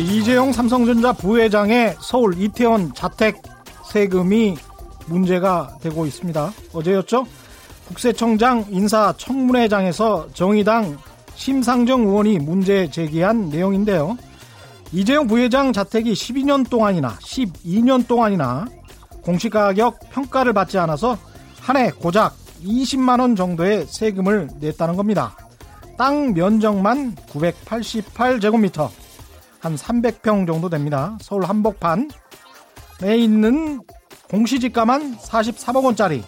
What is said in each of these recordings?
네, 이재용 삼성전자 부회장의 서울 이태원 자택 세금이 문제가 되고 있습니다. 어제였죠? 국세청장 인사 청문회장에서 정의당 심상정 의원이 문제 제기한 내용인데요. 이재용 부회장 자택이 12년 동안이나 12년 동안이나 공시가격 평가를 받지 않아서 한 해 고작 20만 원 정도의 세금을 냈다는 겁니다. 땅 면적만 988제곱미터, 한 300평 정도 됩니다. 서울 한복판에 있는 공시지가만 43억 원짜리.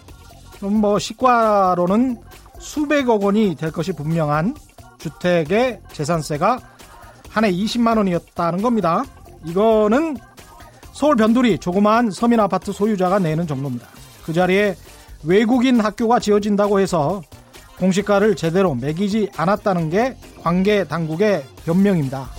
뭐 시가로는 수백억 원이 될 것이 분명한 주택의 재산세가 한 해 20만 원이었다는 겁니다. 이거는 서울 변두리 조그마한 서민 아파트 소유자가 내는 정도입니다. 그 자리에 외국인 학교가 지어진다고 해서 공시가를 제대로 매기지 않았다는 게 관계 당국의 변명입니다.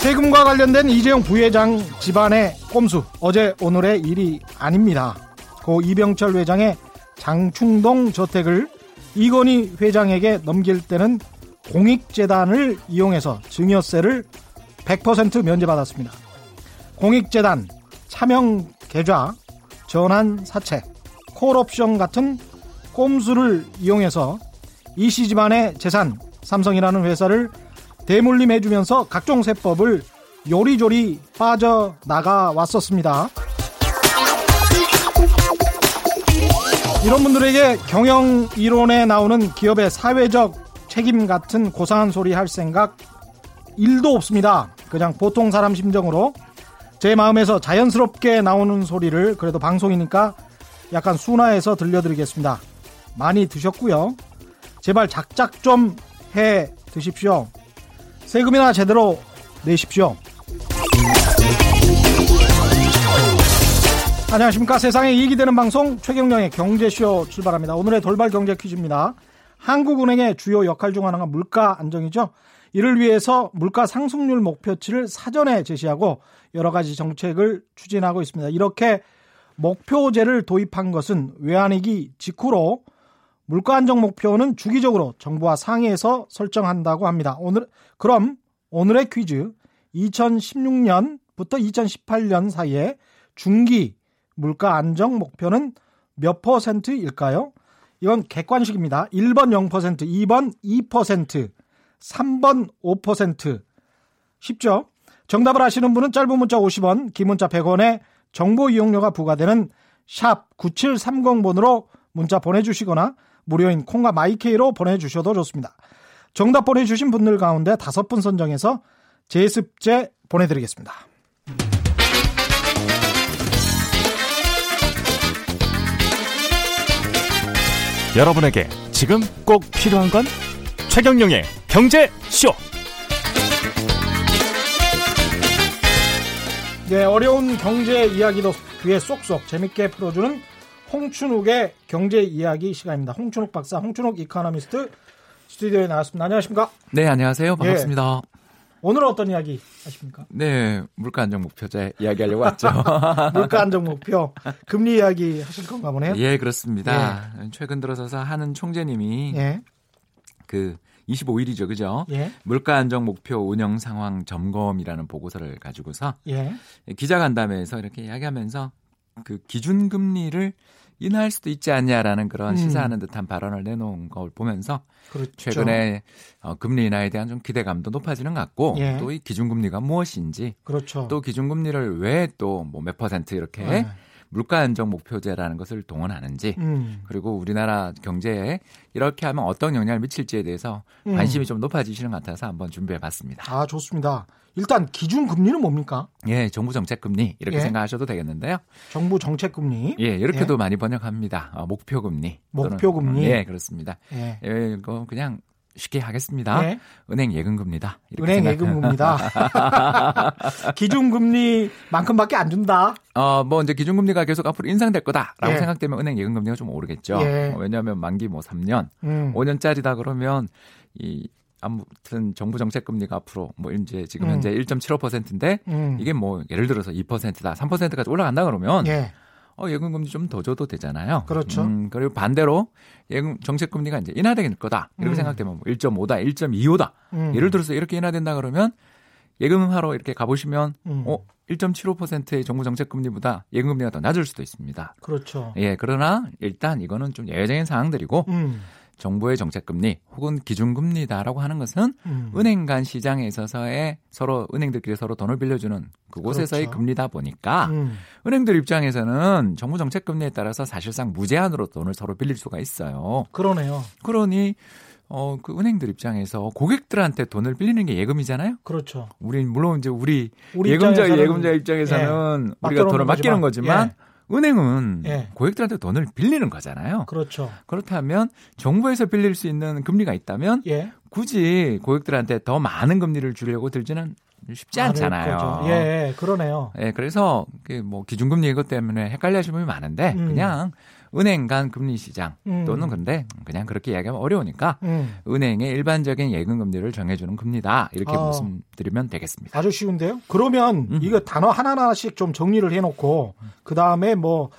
세금과 관련된 이재용 부회장 집안의 꼼수 어제 오늘의 일이 아닙니다. 고 이병철 회장의 장충동 저택을 이건희 회장에게 넘길 때는 공익재단을 이용해서 증여세를 100% 면제받았습니다. 공익재단, 차명 계좌, 전환 사채, 콜옵션 같은 꼼수를 이용해서 이씨 집안의 재산, 삼성이라는 회사를 대물림해주면서 각종 세법을 요리조리 빠져나가 왔었습니다. 이런 분들에게 경영 이론에 나오는 기업의 사회적 책임 같은 고상한 소리 할 생각 1도 없습니다. 그냥 보통 사람 심정으로 제 마음에서 자연스럽게 나오는 소리를 그래도 방송이니까 약간 순화해서 들려드리겠습니다. 많이 드셨고요. 제발 작작 좀 해 드십시오. 세금이나 제대로 내십시오. 안녕하십니까. 세상에 이익이 되는 방송 최경령의 경제쇼 출발합니다. 오늘의 돌발 경제 퀴즈입니다. 한국은행의 주요 역할 중 하나가 물가 안정이죠. 이를 위해서 물가 상승률 목표치를 사전에 제시하고 여러 가지 정책을 추진하고 있습니다. 이렇게 목표제를 도입한 것은 외환위기 직후로 물가 안정 목표는 주기적으로 정부와 상의해서 설정한다고 합니다. 오늘 그럼 오늘의 퀴즈 2016년부터 2018년 사이에 중기 물가 안정 목표는 몇 퍼센트일까요? 이건 객관식입니다. 1번 0%, 2번 2%, 3번 5%. 쉽죠? 정답을 아시는 분은 짧은 문자 50원, 긴 문자 100원에 정보 이용료가 부과되는 샵 9730번으로 문자 보내주시거나 무료인 콩과 마이케이로 보내주셔도 좋습니다. 정답 보내주신 분들 가운데 다섯 분 선정해서 제습제 보내드리겠습니다. 여러분에게 지금 꼭 필요한 건 최경영의 경제 쇼. 네, 어려운 경제 이야기도 귀에 쏙쏙 재밌게 풀어주는 홍춘욱의 경제 이야기 시간입니다. 홍춘욱 박사, 홍춘욱 이코노미스트 스튜디오에 나왔습니다. 안녕하십니까? 네, 안녕하세요. 반갑습니다. 예. 오늘은 어떤 이야기 하십니까? 네, 물가 안정 목표제 이야기하려고 왔죠. 물가 안정 목표, 금리 이야기 하실 건가 보네요. 예, 그렇습니다. 예. 최근 들어서서 하는 총재님이 예. 그 25일이죠, 그죠? 예. 물가 안정 목표 운영 상황 점검이라는 보고서를 가지고서 예. 기자 간담회에서 이렇게 이야기하면서 그 기준 금리를 인하할 수도 있지 않냐라는 그런 음. 시사하는 듯한 발언을 내놓은 걸 보면서 그렇죠. 최근에 어, 금리 인하에 대한 좀 기대감도 높아지는 것 같고 예. 또이 기준금리가 무엇인지 그렇죠. 또 기준금리를 왜 또 뭐 몇 퍼센트 이렇게 네. 물가 안정 목표제라는 것을 동원하는지 음. 그리고 우리나라 경제에 이렇게 하면 어떤 영향을 미칠지에 대해서 음. 관심이 좀 높아지시는 것 같아서 한번 준비해 봤습니다. 아, 좋습니다. 일단 기준 금리는 뭡니까? 예, 정부 정책 금리 이렇게 예. 생각하셔도 되겠는데요. 정부 정책 금리. 예, 이렇게도 예. 많이 번역합니다. 어, 목표 금리. 목표 금리. 예, 그렇습니다. 예, 예 이거 그냥 쉽게 하겠습니다. 네. 은행 예금금리다. 은행 예금금리다. 기준금리만큼밖에 안 준다. 어, 뭐 이제 기준금리가 계속 앞으로 인상될 거다라고 예. 생각되면 은행 예금금리가 좀 오르겠죠. 예. 어, 왜냐하면 만기 뭐 3년, 음. 5년짜리다 그러면 이 아무튼 정부 정책 금리가 앞으로 뭐 이제 지금 현재 음. 1.75%인데 음. 이게 뭐 예를 들어서 2%다, 3%까지 올라간다 그러면 예. 어, 예금금리 좀 더 줘도 되잖아요. 그렇죠. 음, 그리고 반대로 예금 정책금리가 이제 인하될 거다. 이렇게 음. 생각되면 뭐 1.5다, 1.25다. 음. 예를 들어서 이렇게 인하된다 그러면 예금하러 이렇게 가보시면 음. 어 1.75%의 정부 정책 금리보다 예금 금리가 더 낮을 수도 있습니다. 그렇죠. 예, 그러나 일단 이거는 좀 예외적인 상황들이고 음. 정부의 정책금리 혹은 기준금리다라고 하는 것은 음. 은행 간 시장에 있어서의 서로 은행들끼리 서로 돈을 빌려주는 그곳에서의 그렇죠. 금리다 보니까 음. 은행들 입장에서는 정부 정책금리에 따라서 사실상 무제한으로 돈을 서로 빌릴 수가 있어요. 그러네요. 그러니 어, 그 은행들 입장에서 고객들한테 돈을 빌리는 게 예금이잖아요. 그렇죠. 우린 물론 이제 우리, 우리 예금자 예금자 입장에서는 예, 우리가 돈을 맡기는 거지만 예. 은행은 예. 고객들한테 돈을 빌리는 거잖아요. 그렇죠. 그렇다면 정부에서 빌릴 수 있는 금리가 있다면 예. 굳이 고객들한테 더 많은 금리를 주려고 들지는 쉽지 않잖아요. 예, 그러네요. 예, 그래서 뭐 기준금리 이것 때문에 헷갈려 하시는 분이 많은데 음. 그냥 은행 간 금리 시장 음. 또는 근데 그냥 그렇게 이야기하면 어려우니까 음. 은행의 일반적인 예금 금리를 정해주는 금리다 이렇게 아. 말씀드리면 되겠습니다. 아주 쉬운데요. 그러면 음. 이거 단어 하나하나씩 좀 정리를 해놓고 그 다음에 뭐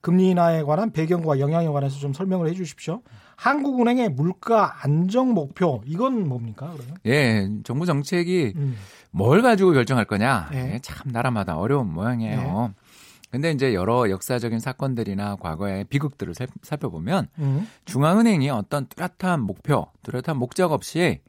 금리 인하에 관한 배경과 영향에 관해서 좀 설명을 해주십시오. 한국은행의 물가 안정 목표 이건 뭡니까 그러면? 예, 정부 정책이 음. 뭘 가지고 결정할 거냐? 예. 예, 참 나라마다 어려운 모양이에요. 예. 근데 이제 여러 역사적인 사건들이나 과거의 비극들을 살펴보면 음. 중앙은행이 어떤 뚜렷한 목표, 뚜렷한 목적 없이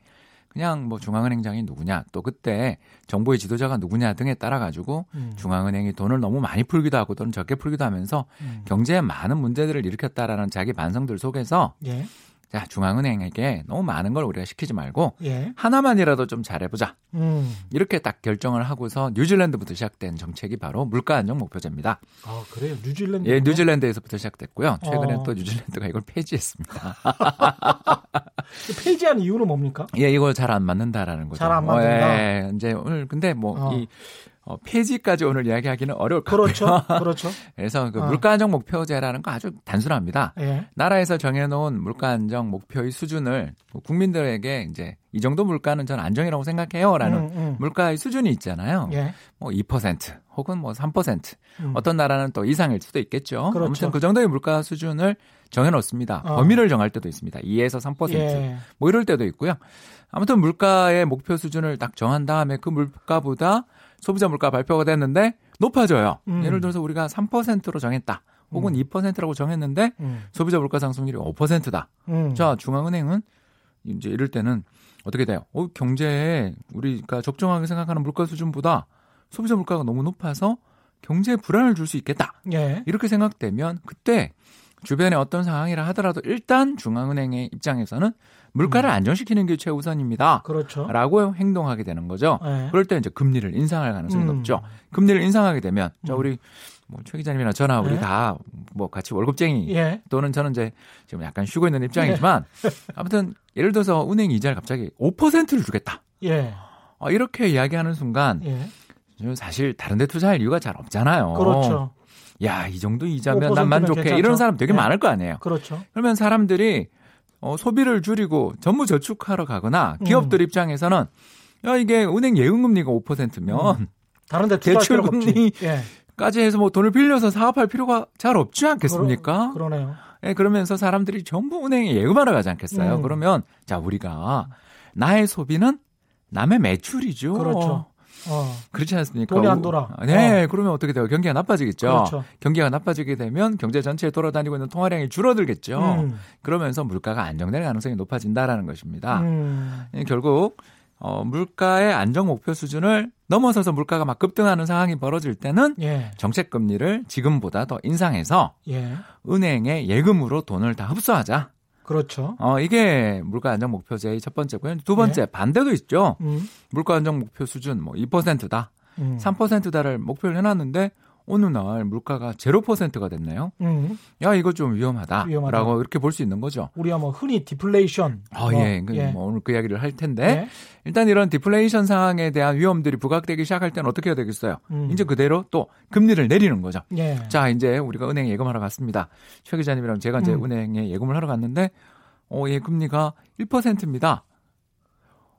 그냥 뭐 중앙은행장이 누구냐 또 그때 정부의 지도자가 누구냐 등에 따라 가지고 음. 중앙은행이 돈을 너무 많이 풀기도 하고 또는 적게 풀기도 하면서 음. 경제에 많은 문제들을 일으켰다라는 자기 반성들 속에서 예. 자, 중앙은행에게 너무 많은 걸 우리가 시키지 말고 예. 하나만이라도 좀 잘해보자. 음. 이렇게 딱 결정을 하고서 뉴질랜드부터 시작된 정책이 바로 물가 안정 목표제입니다. 아 그래요? 뉴질랜드? 예, 뉴질랜드에서부터 시작됐고요. 최근에 어. 또 뉴질랜드가 이걸 폐지했습니다. 폐지한 이유는 뭡니까? 예, 이거 잘안 맞는다라는 거죠. 잘 안 맞는다. 어, 예, 이제 오늘 근데 뭐이 어. 어, 폐지까지 오늘 이야기하기는 어려울 것 그렇죠. 같고요. 그렇죠. 그래서 그 어. 물가 안정 목표제라는 거 아주 단순합니다. 예. 나라에서 정해놓은 물가 안정 목표의 수준을 국민들에게 이제 이 정도 물가는 전 안정이라고 생각해요라는 음, 음. 물가의 수준이 있잖아요. 예. 뭐2% 혹은 뭐3% 음. 어떤 나라는 또 이상일 수도 있겠죠. 그렇죠. 아무튼 그 정도의 물가 수준을 정해놓습니다. 어. 범위를 정할 때도 있습니다. 2에서 3%. 예. 뭐 이럴 때도 있고요. 아무튼 물가의 목표 수준을 딱 정한 다음에 그 물가보다 소비자 물가 발표가 됐는데 높아져요. 음. 예를 들어서 우리가 3%로 정했다. 혹은 음. 2%라고 정했는데 음. 소비자 물가 상승률이 5%다. 음. 자, 중앙은행은 이제 이럴 때는 어떻게 돼요? 어, 경제에 우리가 적정하게 생각하는 물가 수준보다 소비자 물가가 너무 높아서 경제에 불안을 줄 수 있겠다. 예. 이렇게 생각되면 그때 주변에 어떤 상황이라 하더라도 일단 중앙은행의 입장에서는 물가를 음. 안정시키는 게 최우선입니다. 그렇죠. 라고 행동하게 되는 거죠. 네. 그럴 때 이제 금리를 인상할 가능성이 음. 높죠. 금리를 인상하게 되면 자 음. 우리 뭐최 기자님이나 저나 우리 네. 다뭐 같이 월급쟁이 예. 또는 저는 이제 지금 약간 쉬고 있는 입장이지만 네. 아무튼 예를 들어서 은행 이자를 갑자기 5%를 주겠다. 예. 어, 이렇게 이야기하는 순간 예. 사실 다른 데 투자할 이유가 잘 없잖아요. 그렇죠. 야, 이 정도 이자면 난 만족해. 괜찮죠? 이런 사람 되게 네. 많을 거 아니에요. 그렇죠. 그러면 사람들이 어, 소비를 줄이고 전부 저축하러 가거나 기업들 음. 입장에서는 야 이게 은행 예금 금리가 5%면 음. 다른데 대출 금리까지 예. 해서 뭐 돈을 빌려서 사업할 필요가 잘 없지 않겠습니까? 그러, 네요 예, 그러면서 사람들이 전부 은행에 예금하러 가지 않겠어요? 음. 그러면 자 우리가 나의 소비는 남의 매출이죠. 그렇죠. 어. 그렇지 않습니까? 돈이 안 돌아. 네, 어. 그러면 어떻게 돼요? 경기가 나빠지겠죠. 그렇죠. 경기가 나빠지게 되면 경제 전체에 돌아다니고 있는 통화량이 줄어들겠죠. 음. 그러면서 물가가 안정될 가능성이 높아진다라는 것입니다. 음. 예, 결국 어, 물가의 안정 목표 수준을 넘어서서 물가가 막 급등하는 상황이 벌어질 때는 예. 정책 금리를 지금보다 더 인상해서 예. 은행에 예금으로 돈을 다 흡수하자. 그렇죠. 어, 이게 물가 안정 목표제의 첫 번째고요. 두 번째, 네. 반대도 있죠. 음. 물가 안정 목표 수준 뭐 2%다, 음. 3%다를 목표를 해놨는데 어느 날 물가가 0%가 됐네요. 음. 야 이거 좀 위험하다라고 위험하다. 이렇게 볼 수 있는 거죠. 우리가 뭐 흔히 디플레이션. 아 뭐, 예, 그, 예. 뭐 오늘 그 이야기를 할 텐데 네. 일단 이런 디플레이션 상황에 대한 위험들이 부각되기 시작할 때는 어떻게 해야 되겠어요? 음. 이제 그대로 또 금리를 내리는 거죠. 예. 자 이제 우리가 은행 예금하러 갔습니다. 최 기자님이랑 제가 이제 음. 은행에 예금을 하러 갔는데 어, 예 금리가 1%입니다.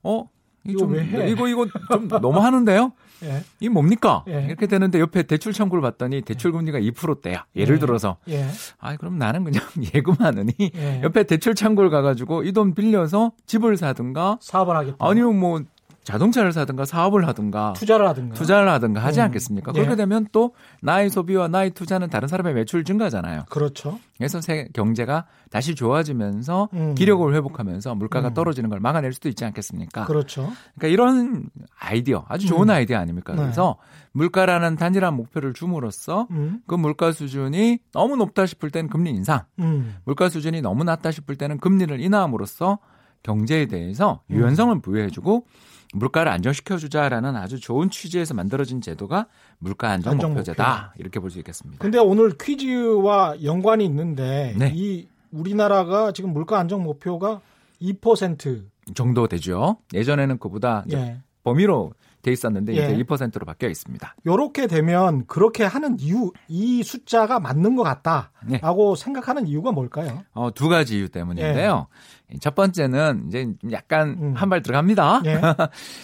어 이거 좀, 왜 해? 이거 이거 좀 너무 하는데요? 예. 이게 뭡니까? 예. 이렇게 되는데 옆에 대출 청구를 봤더니 대출 금리가 2%대야. 예를 예. 들어서. 예. 아, 그럼 나는 그냥 예금하느니 예. 옆에 대출 창구를 가가지고 이 돈 빌려서 집을 사든가 사업을 하겠다. 아니면 뭐 자동차를 사든가 사업을 하든가 투자를 하든가 투자를 하든가 하지 음. 않겠습니까? 그렇게 예. 되면 또 나의 소비와 나의 투자는 다른 사람의 매출 증가잖아요. 그렇죠. 그래서 세, 경제가 다시 좋아지면서 음. 기력을 회복하면서 물가가 음. 떨어지는 걸 막아낼 수도 있지 않겠습니까? 그렇죠. 그러니까 이런 아이디어 아주 좋은 음. 아이디어 아닙니까? 네. 그래서 물가라는 단일한 목표를 줌으로써 음. 그 물가 수준이 너무 높다 싶을 때는 금리 인상, 음. 물가 수준이 너무 낮다 싶을 때는 금리를 인하함으로써 경제에 대해서 유연성을 부여해주고 물가를 안정시켜주자라는 아주 좋은 취지에서 만들어진 제도가 물가 안정, 안정 목표제다 목표. 이렇게 볼 수 있겠습니다. 근데 오늘 퀴즈와 연관이 있는데 네. 이 우리나라가 지금 물가 안정 목표가 2% 정도 되죠. 예전에는 그보다 예. 범위로 돼 있었는데 예. 이제 2%로 바뀌어 있습니다. 이렇게 되면 그렇게 하는 이유 이 숫자가 맞는 것 같다라고 네. 생각하는 이유가 뭘까요? 어, 두 가지 이유 때문인데요. 예. 첫 번째는 이제 약간 음. 한발 들어갑니다. 예.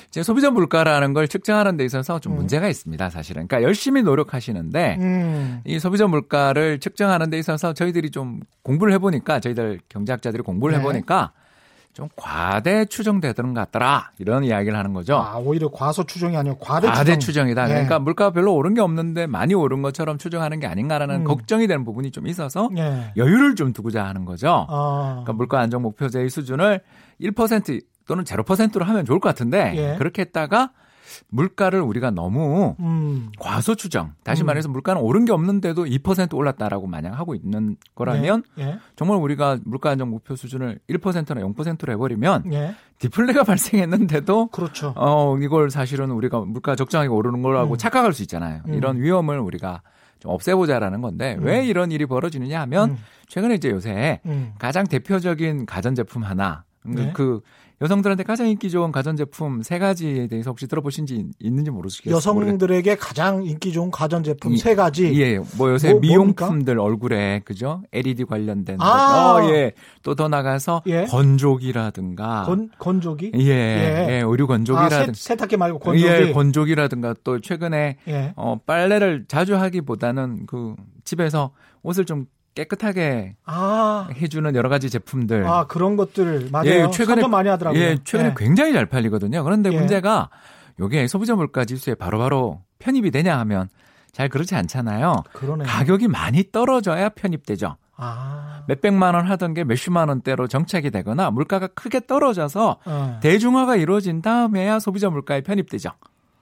이제 소비자 물가라는 걸 측정하는 데 있어서 좀 음. 문제가 있습니다, 사실은. 그러니까 열심히 노력하시는데 음. 이 소비자 물가를 측정하는 데 있어서 저희들이 좀 공부를 해보니까 저희들 경제학자들이 공부를 네. 해보니까 좀 과대 추정되던 것 같더라 이런 이야기를 하는 거죠. 아 오히려 과소 추정이 아니고 과대, 과대 추정. 이다 네. 그러니까 물가가 별로 오른 게 없는데 많이 오른 것처럼 추정하는 게 아닌가라는 음. 걱정이 되는 부분이 좀 있어서 네. 여유를 좀 두고자 하는 거죠. 아. 그러니까 물가 안정 목표제의 수준을 1% 또는 0%로 하면 좋을 것 같은데 예. 그렇게 했다가 물가를 우리가 너무 음. 과소 추정, 다시 음. 말해서 물가는 오른 게 없는데도 2% 올랐다라고 마냥 하고 있는 거라면 예. 예. 정말 우리가 물가 안정 목표 수준을 1%나 0%로 해버리면 예. 디플레가 발생했는데도 그렇죠. 어 이걸 사실은 우리가 물가 적정하게 오르는 거라고 음. 착각할 수 있잖아요. 음. 이런 위험을 우리가 좀 없애보자라는 건데 음. 왜 이런 일이 벌어지느냐 하면 음. 최근에 이제 요새 가장 대표적인 가전제품 하나 네. 그 여성들한테 가장 인기 좋은 가전제품 세 가지에 대해서 혹시 들어보신 지 있는지 모르시겠어요? 여성들에게 가장 인기 좋은 가전제품 이, 세 가지. 예, 뭐 요새 뭐, 미용품들 뭡니까? 얼굴에 그죠? LED 관련된 아~ 어, 예. 또 더 나가서 예? 건조기라든가 건 건조기? 예. 예, 예 의류 건조기라든가 아, 세, 탁기 말고 건조기. 예, 건조기라든가 또 최근에 예. 어 빨래를 자주 하기보다는 그 집에서 옷을 좀 깨끗하게 아. 해주는 여러 가지 제품들. 아 그런 것들 맞아요. 예, 최근에 많이 하더라고요. 예, 최근에 예. 굉장히 잘 팔리거든요. 그런데 예. 문제가 요게 소비자 물가 지수에 바로바로 편입이 되냐 하면 잘 그렇지 않잖아요. 그러네요. 가격이 많이 떨어져야 편입되죠. 아. 몇백만 원 하던 게 몇십만 원대로 정착이 되거나 물가가 크게 떨어져서 어. 대중화가 이루어진 다음에야 소비자 물가에 편입되죠.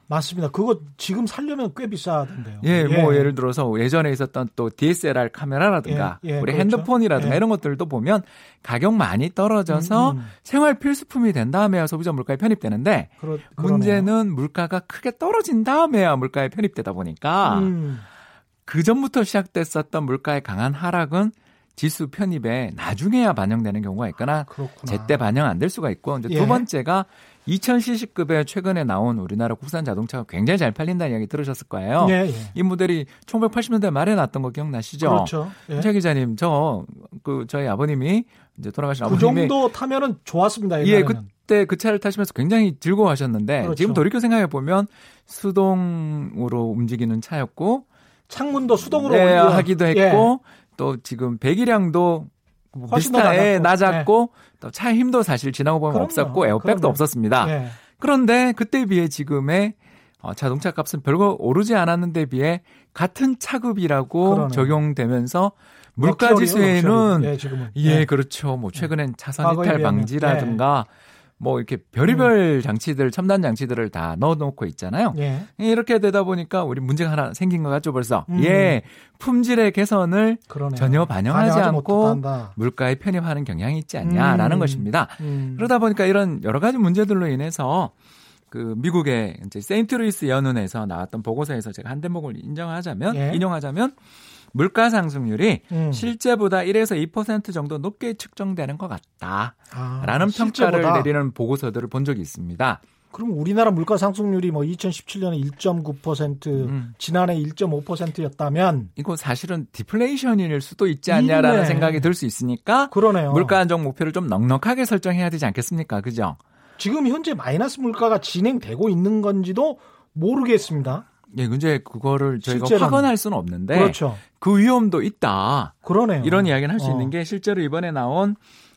맞습니다. 그거 지금 살려면 꽤 비싸던데요. 예, 뭐 예. 뭐 예를 들어서 예전에 있었던 또 DSLR 카메라라든가 예, 예, 우리 그렇죠. 핸드폰이라든가 예. 이런 것들도 보면 가격 많이 떨어져서 음, 음. 생활 필수품이 된 다음에야 소비자 물가에 편입되는데 그러, 문제는 물가가 크게 떨어진 다음에야 물가에 편입되다 보니까 음. 그 전부터 시작됐었던 물가의 강한 하락은 지수 편입에 나중에야 반영되는 경우가 있거나 아, 제때 반영 안 될 수가 있고 이제 두 예. 번째가 2000cc급에 최근에 나온 우리나라 국산 자동차가 굉장히 잘 팔린다는 이야기 들으셨을 거예요. 예, 예. 이 모델이 1980년대 말에 나왔던 거 기억나시죠? 그렇죠. 예. 최 기자님, 저, 그, 저희 아버님이 이제 돌아가신 그 아버님이. 그 정도 타면은 좋았습니다. 옛날에는. 예, 그때 그 차를 타시면서 굉장히 즐거워하셨는데 그렇죠. 지금 돌이켜 생각해 보면 수동으로 움직이는 차였고 창문도 수동으로 네, 하기도 했고 예. 또 지금 배기량도 비슷하게 낮았고 네. 또차 힘도 사실 지나고 보면 그럼요. 없었고 에어백도 그럼요. 없었습니다. 네. 그런데 그때 비해 지금의 어, 자동차 값은 별거 오르지 않았는데 비해 같은 차급이라고 그러네. 적용되면서 물가 지수에는 예, 예, 네. 그렇죠. 뭐 최근엔 차선 이탈 방지라든가 네. 뭐 이렇게 별의별 음. 장치들 첨단 장치들을 다 넣어놓고 있잖아요. 예. 이렇게 되다 보니까 우리 문제가 하나 생긴 것 같죠 벌써. 음. 예, 품질의 개선을 그러네요. 전혀 반영하지 않고 물가에 편입하는 경향이 있지 않냐라는 음. 것입니다. 음. 그러다 보니까 이런 여러 가지 문제들로 인해서 그 미국의 이제 세인트루이스 연은에서 나왔던 보고서에서 제가 한 대목을 인정하자면 예. 인용하자면 물가 상승률이 음. 실제보다 1에서 2% 정도 높게 측정되는 것 같다라는 아, 평가를 내리는 보고서들을 본 적이 있습니다. 그럼 우리나라 물가 상승률이 뭐 2017년에 1.9% 음. 지난해 1.5%였다면 이거 사실은 디플레이션일 수도 있지 않냐라는 있네. 생각이 들 수 있으니까 그러네요. 물가 안정 목표를 좀 넉넉하게 설정해야 되지 않겠습니까? 그죠? 지금 현재 마이너스 물가가 진행되고 있는 건지도 모르겠습니다. 예, 근데 그거를 저희가 실제로는. 확언할 수는 없는데 그렇죠. 그 위험도 있다. 그러네요. 이런 이야기는 할수 어. 있는 게 실제로 이번에 나온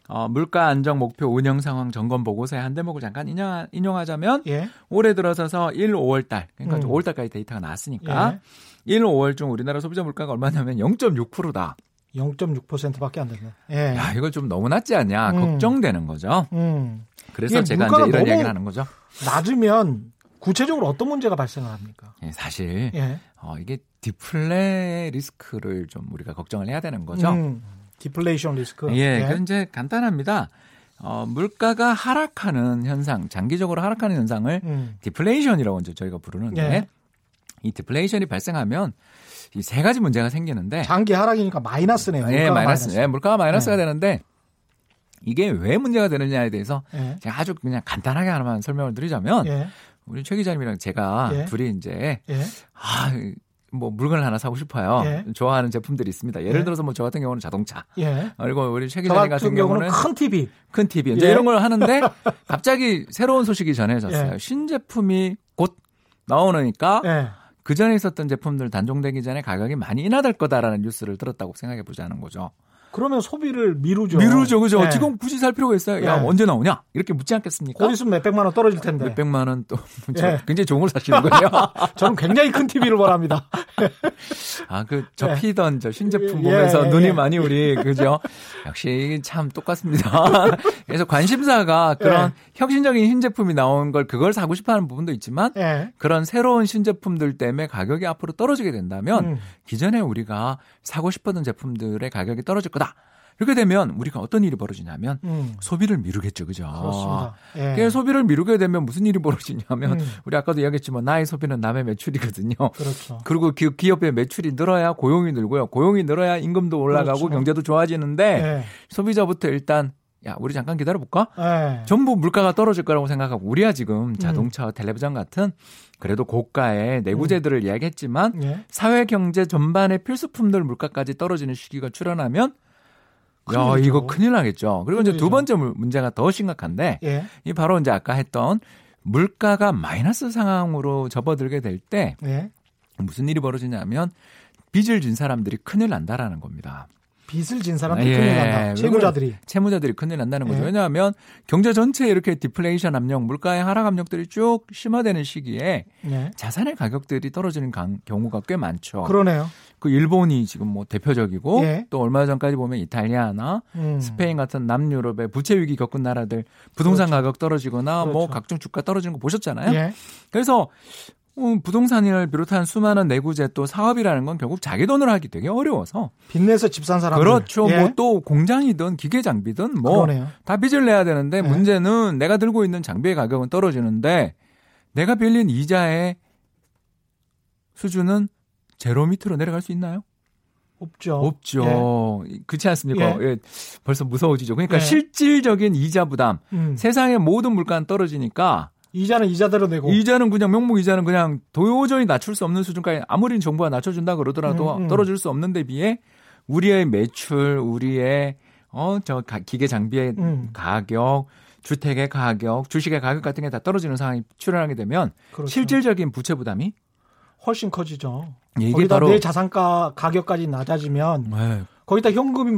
어, 물가 안정 목표 운영 상황 점검 보고서의 한 대목을 잠깐 인용, 인용하자면 예. 올해 들어서서 1, 5월 달 그러니까 음. 5월 달까지 데이터가 나왔으니까 예. 1, 5월 중 우리나라 소비자 물가가 얼마냐면 0.6%다. 0.6%밖에 안 됐네. 예. 야, 이거 좀 너무 낮지 않냐 음. 걱정되는 거죠. 음. 그래서 제가 이제 이런 얘기를 하는 거죠. 낮으면 구체적으로 어떤 문제가 발생을 합니까? 예, 사실 예. 어, 이게 디플레 리스크를 좀 우리가 걱정을 해야 되는 거죠. 음. 디플레이션 리스크. 예, 예. 이제 간단합니다. 어, 물가가 하락하는 현상, 장기적으로 하락하는 현상을 음. 디플레이션이라고 이제 저희가 부르는데 예. 이 디플레이션이 발생하면 이 세 가지 문제가 생기는데 장기 하락이니까 마이너스네요. 예, 마이너스. 마이너스. 예, 물가가 마이너스가 예. 되는데 이게 왜 문제가 되느냐에 대해서 예. 제가 아주 그냥 간단하게 하나만 설명을 드리자면 예. 우리 최 기자님이랑 제가 예. 둘이 이제 아, 뭐 물건을 하나 사고 싶어요. 예. 좋아하는 제품들이 있습니다. 예를 예. 들어서 뭐 저 같은 경우는 자동차. 예. 그리고 우리 최 기자님 같은 경우는 큰 TV. 큰 TV. 이제 예. 이런 걸 하는데 갑자기 새로운 소식이 전해졌어요. 예. 신제품이 곧 나오니까 예. 그 전에 있었던 제품들 단종되기 전에 가격이 많이 인하될 거다라는 뉴스를 들었다고 생각해 보자는 거죠. 그러면 소비를 미루죠. 미루죠, 그죠? 네. 지금 굳이 살 필요가 있어요. 야, 네. 언제 나오냐? 이렇게 묻지 않겠습니까? 곧 있으면 몇백만 원 떨어질 텐데. 몇백만 원 또, 네. 굉장히 좋은 걸 사시는군요. 저는 굉장히 큰 TV를 원합니다. 아, 그, 접히던 저 신제품 보면서 눈이 많이 우리, 그죠? 역시 참 똑같습니다. 그래서 관심사가 그런 혁신적인 신제품이 나온 걸 그걸 사고 싶어 하는 부분도 있지만 그런 새로운 신제품들 때문에 가격이 앞으로 떨어지게 된다면 음. 기존에 우리가 사고 싶었던 제품들의 가격이 떨어질 거다. 이렇게 되면 우리가 어떤 일이 벌어지냐면 음. 소비를 미루겠죠, 그죠? 그렇습니다. 예. 그 소비를 미루게 되면 무슨 일이 벌어지냐면 음. 우리 아까도 이야기했지만 나의 소비는 남의 매출이거든요. 그렇죠. 그리고 기, 기업의 매출이 늘어야 고용이 늘고요. 고용이 늘어야 임금도 올라가고 그렇죠. 경제도 좋아지는데 예. 소비자부터 일단 야, 우리 잠깐 기다려 볼까? 네. 전부 물가가 떨어질 거라고 생각하고 우리야 지금 음. 자동차, 음. 텔레비전 같은 그래도 고가의 내구재들을 음. 이야기했지만 예. 사회 경제 전반의 필수품들 물가까지 떨어지는 시기가 출현하면 야, 이거 큰일 나겠죠. 그리고 큰일이죠. 이제 두 번째 문제가 더 심각한데 예. 이 바로 이제 아까 했던 물가가 마이너스 상황으로 접어들게 될때 예. 무슨 일이 벌어지냐면 빚을 진 사람들이 큰일 난다라는 겁니다. 빚을 진 사람들이 예. 큰일 난다. 채무자들이. 채무자들이 큰일 난다는 거죠. 예. 왜냐하면 경제 전체에 이렇게 디플레이션 압력, 물가의 하락 압력들이 쭉 심화되는 시기에 예. 자산의 가격들이 떨어지는 경우가 꽤 많죠. 그러네요. 그 일본이 지금 뭐 대표적이고 예. 또 얼마 전까지 보면 이탈리아나 음. 스페인 같은 남유럽의 부채 위기 겪은 나라들 부동산 그렇죠. 가격 떨어지거나 뭐 그렇죠. 뭐 각종 주가 떨어지는 거 보셨잖아요. 예. 그래서 어, 부동산을 비롯한 수많은 내구재 또 사업이라는 건 결국 자기 돈으로 하기 되게 어려워서 빚내서 집 산 사람 그렇죠. 예. 뭐또 공장이든 기계 장비든 뭐 다 빚을 내야 되는데 예. 문제는 내가 들고 있는 장비의 가격은 떨어지는데 내가 빌린 이자의 수준은 제로 밑으로 내려갈 수 있나요? 없죠. 없죠. 예. 그렇지 않습니까? 예. 예. 벌써 무서워지죠. 그러니까 예. 실질적인 이자 부담, 음. 세상의 모든 물가는 떨어지니까 이자는 이자대로 내고 이자는 그냥 명목 이자는 그냥 도저히 낮출 수 없는 수준까지 아무리 정부가 낮춰준다 그러더라도 음, 음. 떨어질 수 없는 데 비해 우리의 매출, 우리의 어 저 기계 장비의 음. 가격, 주택의 가격, 주식의 가격 같은 게 다 떨어지는 상황이 출현하게 되면 그렇죠. 실질적인 부채 부담이 훨씬 커지죠. 이게 거기다 바로 내 자산가 가격까지 낮아지면 네. 거기다 현금이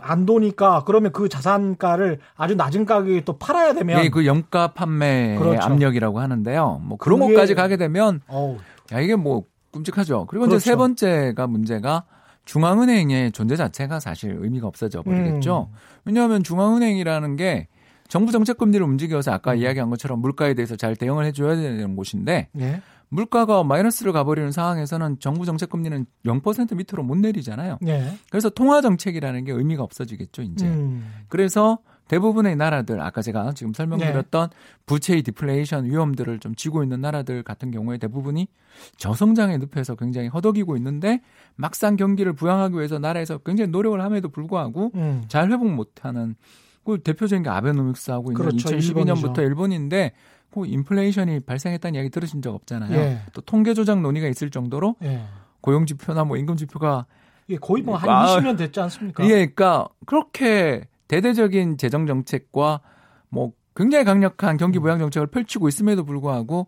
안 도니까 그러면 그 자산가를 아주 낮은 가격에 또 팔아야 되면 예, 그 염가 판매 그렇죠. 압력이라고 하는데요. 뭐 그런 그게... 것까지 가게 되면 어우. 야 이게 뭐 끔찍하죠. 그리고 그렇죠. 이제 세 그렇죠. 번째가 문제가 중앙은행의 존재 자체가 사실 의미가 없어져 버리겠죠. 음. 왜냐하면 중앙은행이라는 게 정부 정책 금리를 움직여서 아까 음. 이야기한 것처럼 물가에 대해서 잘 대응을 해줘야 되는 곳인데 예. 물가가 마이너스를 가버리는 상황에서는 정부 정책 금리는 0% 밑으로 못 내리잖아요. 네. 그래서 통화 정책이라는 게 의미가 없어지겠죠, 이제. 음. 그래서 대부분의 나라들 아까 제가 지금 설명드렸던 네. 부채의 디플레이션 위험들을 좀 지고 있는 나라들 같은 경우에 대부분이 저성장의 늪에서 굉장히 허덕이고 있는데 막상 경기를 부양하기 위해서 나라에서 굉장히 노력을 함에도 불구하고 음. 잘 회복 못하는 그 대표적인 게 아베노믹스 하고 있는 그렇죠. 2012년부터 일본인데 그 인플레이션이 발생했다는 이야기 들으신 적 없잖아요. 예. 또 통계 조작 논의가 있을 정도로 예. 고용 지표나 뭐 임금 지표가 예, 거의 뭐한 아, 20년 됐지 않습니까? 예, 그러니까 그렇게 대대적인 재정 정책과 뭐 굉장히 강력한 경기 부양 정책을 펼치고 있음에도 불구하고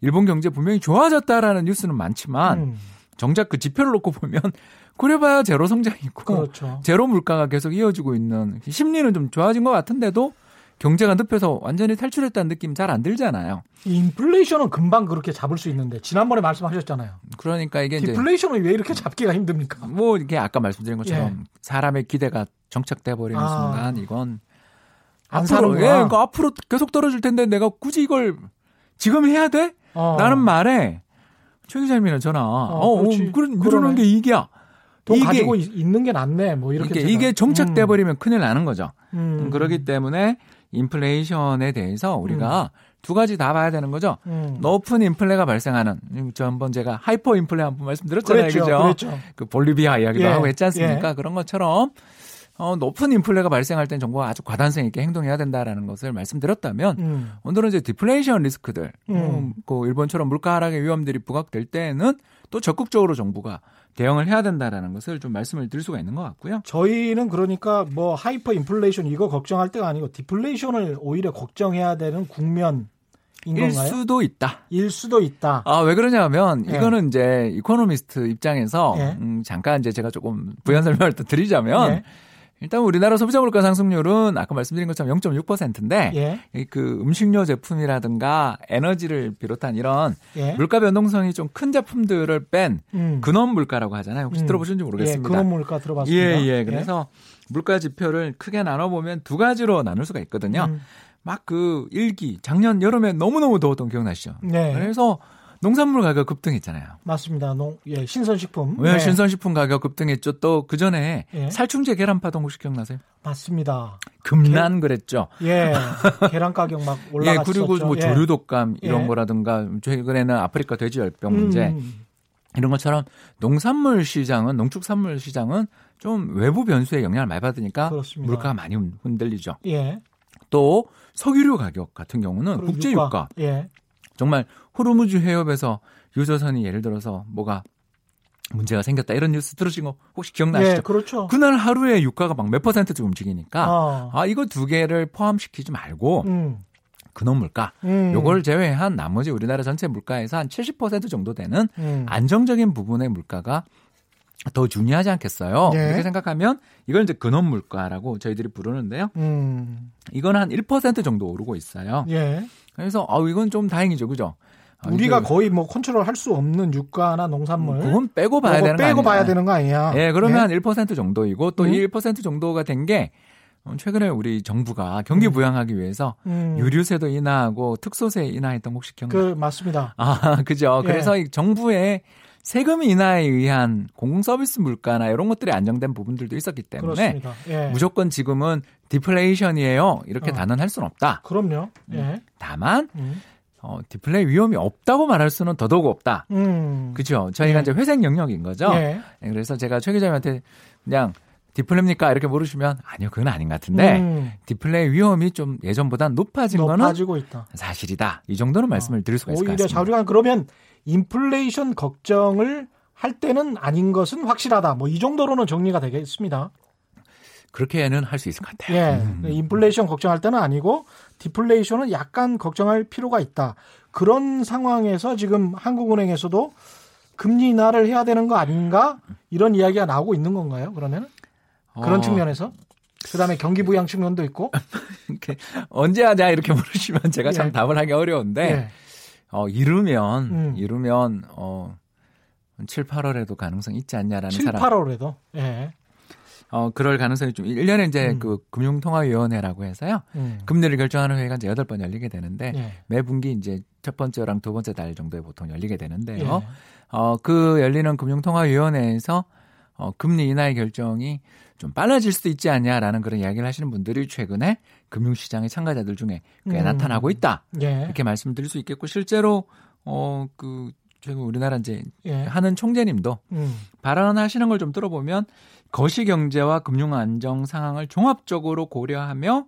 일본 경제 분명히 좋아졌다라는 뉴스는 많지만 음. 정작 그 지표를 놓고 보면 그래봐야 제로 성장이고 그렇죠. 제로 물가가 계속 이어지고 있는 심리는 좀 좋아진 것 같은데도 경제가 늪에서 완전히 탈출했다는 느낌 잘 안 들잖아요. 인플레이션은 금방 그렇게 잡을 수 있는데 지난번에 말씀하셨잖아요. 그러니까 이게 디플레이션은 왜 이렇게 잡기가 힘듭니까? 뭐 이게 아까 말씀드린 것처럼 예. 사람의 기대가 정착돼 버리는 아. 순간 이건 안 앞으로 예, 그러니까 앞으로 계속 떨어질 텐데 내가 굳이 이걸 지금 해야 돼? 어. 라는 말에 최 기자님이나 전화. 어, 어, 어 그런 이러는 게 이게야. 돈 이게, 가지고 있는 게 낫네. 뭐 이렇게 이게, 이게 정착돼 버리면 음. 큰일 나는 거죠. 음. 그렇기 때문에 인플레이션에 대해서 우리가 음. 두 가지 다 봐야 되는 거죠. 음. 높은 인플레가 발생하는 전번 제가 하이퍼 인플레 한 번 말씀드렸잖아요. 그랬죠, 그죠? 그랬죠. 그 볼리비아 이야기도 예, 하고 했지 않습니까? 예. 그런 것처럼 어, 높은 인플레가 발생할 땐 정부가 아주 과단성 있게 행동해야 된다라는 것을 말씀드렸다면 음. 오늘은 이제 디플레이션 리스크들, 음. 어, 그 일본처럼 물가 하락의 위험들이 부각될 때는 또 적극적으로 정부가 대응을 해야 된다라는 것을 좀 말씀을 드릴 수가 있는 것 같고요. 저희는 그러니까 뭐 하이퍼 인플레이션 이거 걱정할 때가 아니고 디플레이션을 오히려 걱정해야 되는 국면 일 수도 있다. 일 수도 있다. 아, 왜 그러냐면 예. 이거는 이제 이코노미스트 입장에서 예. 음, 잠깐 이제 제가 조금 부연 설명을 또 드리자면 예. 일단 우리나라 소비자 물가 상승률은 아까 말씀드린 것처럼 0.6%인데 예. 그 음식료 제품이라든가 에너지를 비롯한 이런 예. 물가 변동성이 좀 큰 제품들을 뺀 음. 근원 물가라고 하잖아요. 혹시 음. 들어보셨는지 모르겠습니다. 예, 근원 물가 들어봤습니다. 예, 예. 그래서 물가 지표를 크게 나눠 보면 두 가지로 나눌 수가 있거든요. 음. 막그 일기 작년 여름에 너무너무 더웠던 기억나시죠? 네. 그래서 농산물 가격 급등했잖아요. 맞습니다. 농, 예, 신선식품. 왜 네. 신선식품 가격 급등했죠? 또 그 전에 예. 살충제 계란파동 혹시 기억나세요? 맞습니다. 금난 게, 그랬죠. 예, 계란 가격 막 올라갔었죠. 예, 그리고 뭐 예. 조류 독감 이런 예. 거라든가 최근에는 아프리카 돼지 열병 문제 음. 이런 것처럼 농산물 시장은 농축산물 시장은 좀 외부 변수에 영향을 많이 받으니까 그렇습니다. 물가가 많이 흔들리죠. 예. 또 석유류 가격 같은 경우는 국제 유가. 예. 정말 호르무즈 해협에서 유조선이 예를 들어서 뭐가 문제가 생겼다 이런 뉴스 들으신 거 혹시 기억나시죠? 네, 그렇죠. 그날 하루에 유가가 막 몇 퍼센트씩 움직이니까 아, 아 이거 두 개를 포함시키지 말고 음. 근원 물가 음. 요걸 제외한 나머지 우리나라 전체 물가에서 한 70% 정도 되는 음. 안정적인 부분의 물가가 더 중요하지 않겠어요? 네. 이렇게 생각하면 이걸 이제 근원 물가라고 저희들이 부르는데요. 음. 이건 한 1% 정도 오르고 있어요. 예. 그래서 아 이건 좀 다행이죠, 그죠? 아, 우리가 거의 뭐 컨트롤 할 수 없는 유가나 농산물 그건 빼고 봐야 되는 빼고 봐야 되는 거 아니야? 예, 그러면 네? 한1% 정도이고 또이1% 정도가 된게 최근에 우리 정부가 경기 음. 부양하기 위해서 음. 유류세도 인하하고 특소세 인하했던 혹시 기억나요? 그 맞습니다. 아, 그죠. 예. 그래서 정부의 세금 인하에 의한 공공서비스 물가나 이런 것들이 안정된 부분들도 있었기 때문에 예. 무조건 지금은 디플레이션이에요. 이렇게 어. 단언할 수는 없다. 그럼요. 예. 음. 다만 음. 어, 디플레이 위험이 없다고 말할 수는 더더욱 없다. 음. 그렇죠. 저희가 예. 이제 회색 영역인 거죠. 예. 네, 그래서 제가 최 기자님한테 그냥 디플레입니까? 이렇게 물으시면 아니요, 그건 아닌 것 같은데 음. 디플레이 위험이 좀 예전보다 높아진 높아지고 거는 있다. 사실이다. 이 정도는 말씀을 드릴 수가 있을 것 같습니다. 오히려 자우리가 그러면 인플레이션 걱정을 할 때는 아닌 것은 확실하다. 뭐 이 정도로는 정리가 되겠습니다. 그렇게는 할 수 있을 것 같아요. 예. 음. 인플레이션 걱정할 때는 아니고 디플레이션은 약간 걱정할 필요가 있다. 그런 상황에서 지금 한국은행에서도 금리 인하를 해야 되는 거 아닌가? 이런 이야기가 나오고 있는 건가요? 그러면 그런 어. 측면에서 그다음에 경기 부양 측면도 있고 언제 하냐 이렇게 물으시면 제가 참 예. 답을 하기 어려운데 예. 어 이르면 음. 이르면 어 7, 8월에도 가능성 있지 않냐라는 7, 사람 8월에도 예. 어, 그럴 가능성이 좀 1년에 이제 음. 그 금융통화위원회라고 해서요. 음. 금리를 결정하는 회의가 이제 8번 열리게 되는데 예. 매 분기 이제 첫 번째랑 두 번째 달 정도에 보통 열리게 되는데요. 예. 어, 그 열리는 금융통화위원회에서 어, 금리 인하의 결정이 좀 빨라질 수도 있지 않냐라는 그런 이야기를 하시는 분들이 최근에 금융시장의 참가자들 중에 꽤 음. 나타나고 있다. 예. 이렇게 말씀드릴 수 있겠고 실제로 어, 그 최근 우리나라 이제 예. 하는 총재님도 음. 발언하시는 걸 좀 들어보면 거시 경제와 금융 안정 상황을 종합적으로 고려하며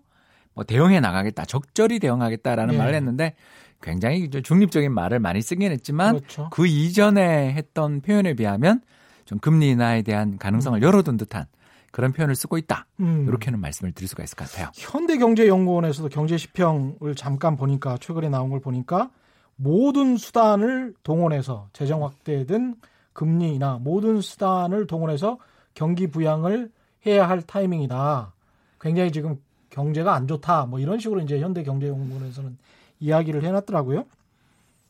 뭐 대응해 나가겠다, 적절히 대응하겠다라는 예. 말을 했는데 굉장히 중립적인 말을 많이 쓰긴 했지만 그렇죠. 그 이전에 했던 표현에 비하면 좀 금리 인하에 대한 가능성을 음. 열어둔 듯한 그런 표현을 쓰고 있다. 음. 이렇게는 말씀을 드릴 수가 있을 것 같아요. 현대경제연구원에서도 경제시평을 잠깐 보니까 최근에 나온 걸 보니까 모든 수단을 동원해서 재정 확대든 금리나 모든 수단을 동원해서 경기 부양을 해야 할 타이밍이다. 굉장히 지금 경제가 안 좋다. 뭐 이런 식으로 이제 현대 경제연구원에서는 이야기를 해놨더라고요.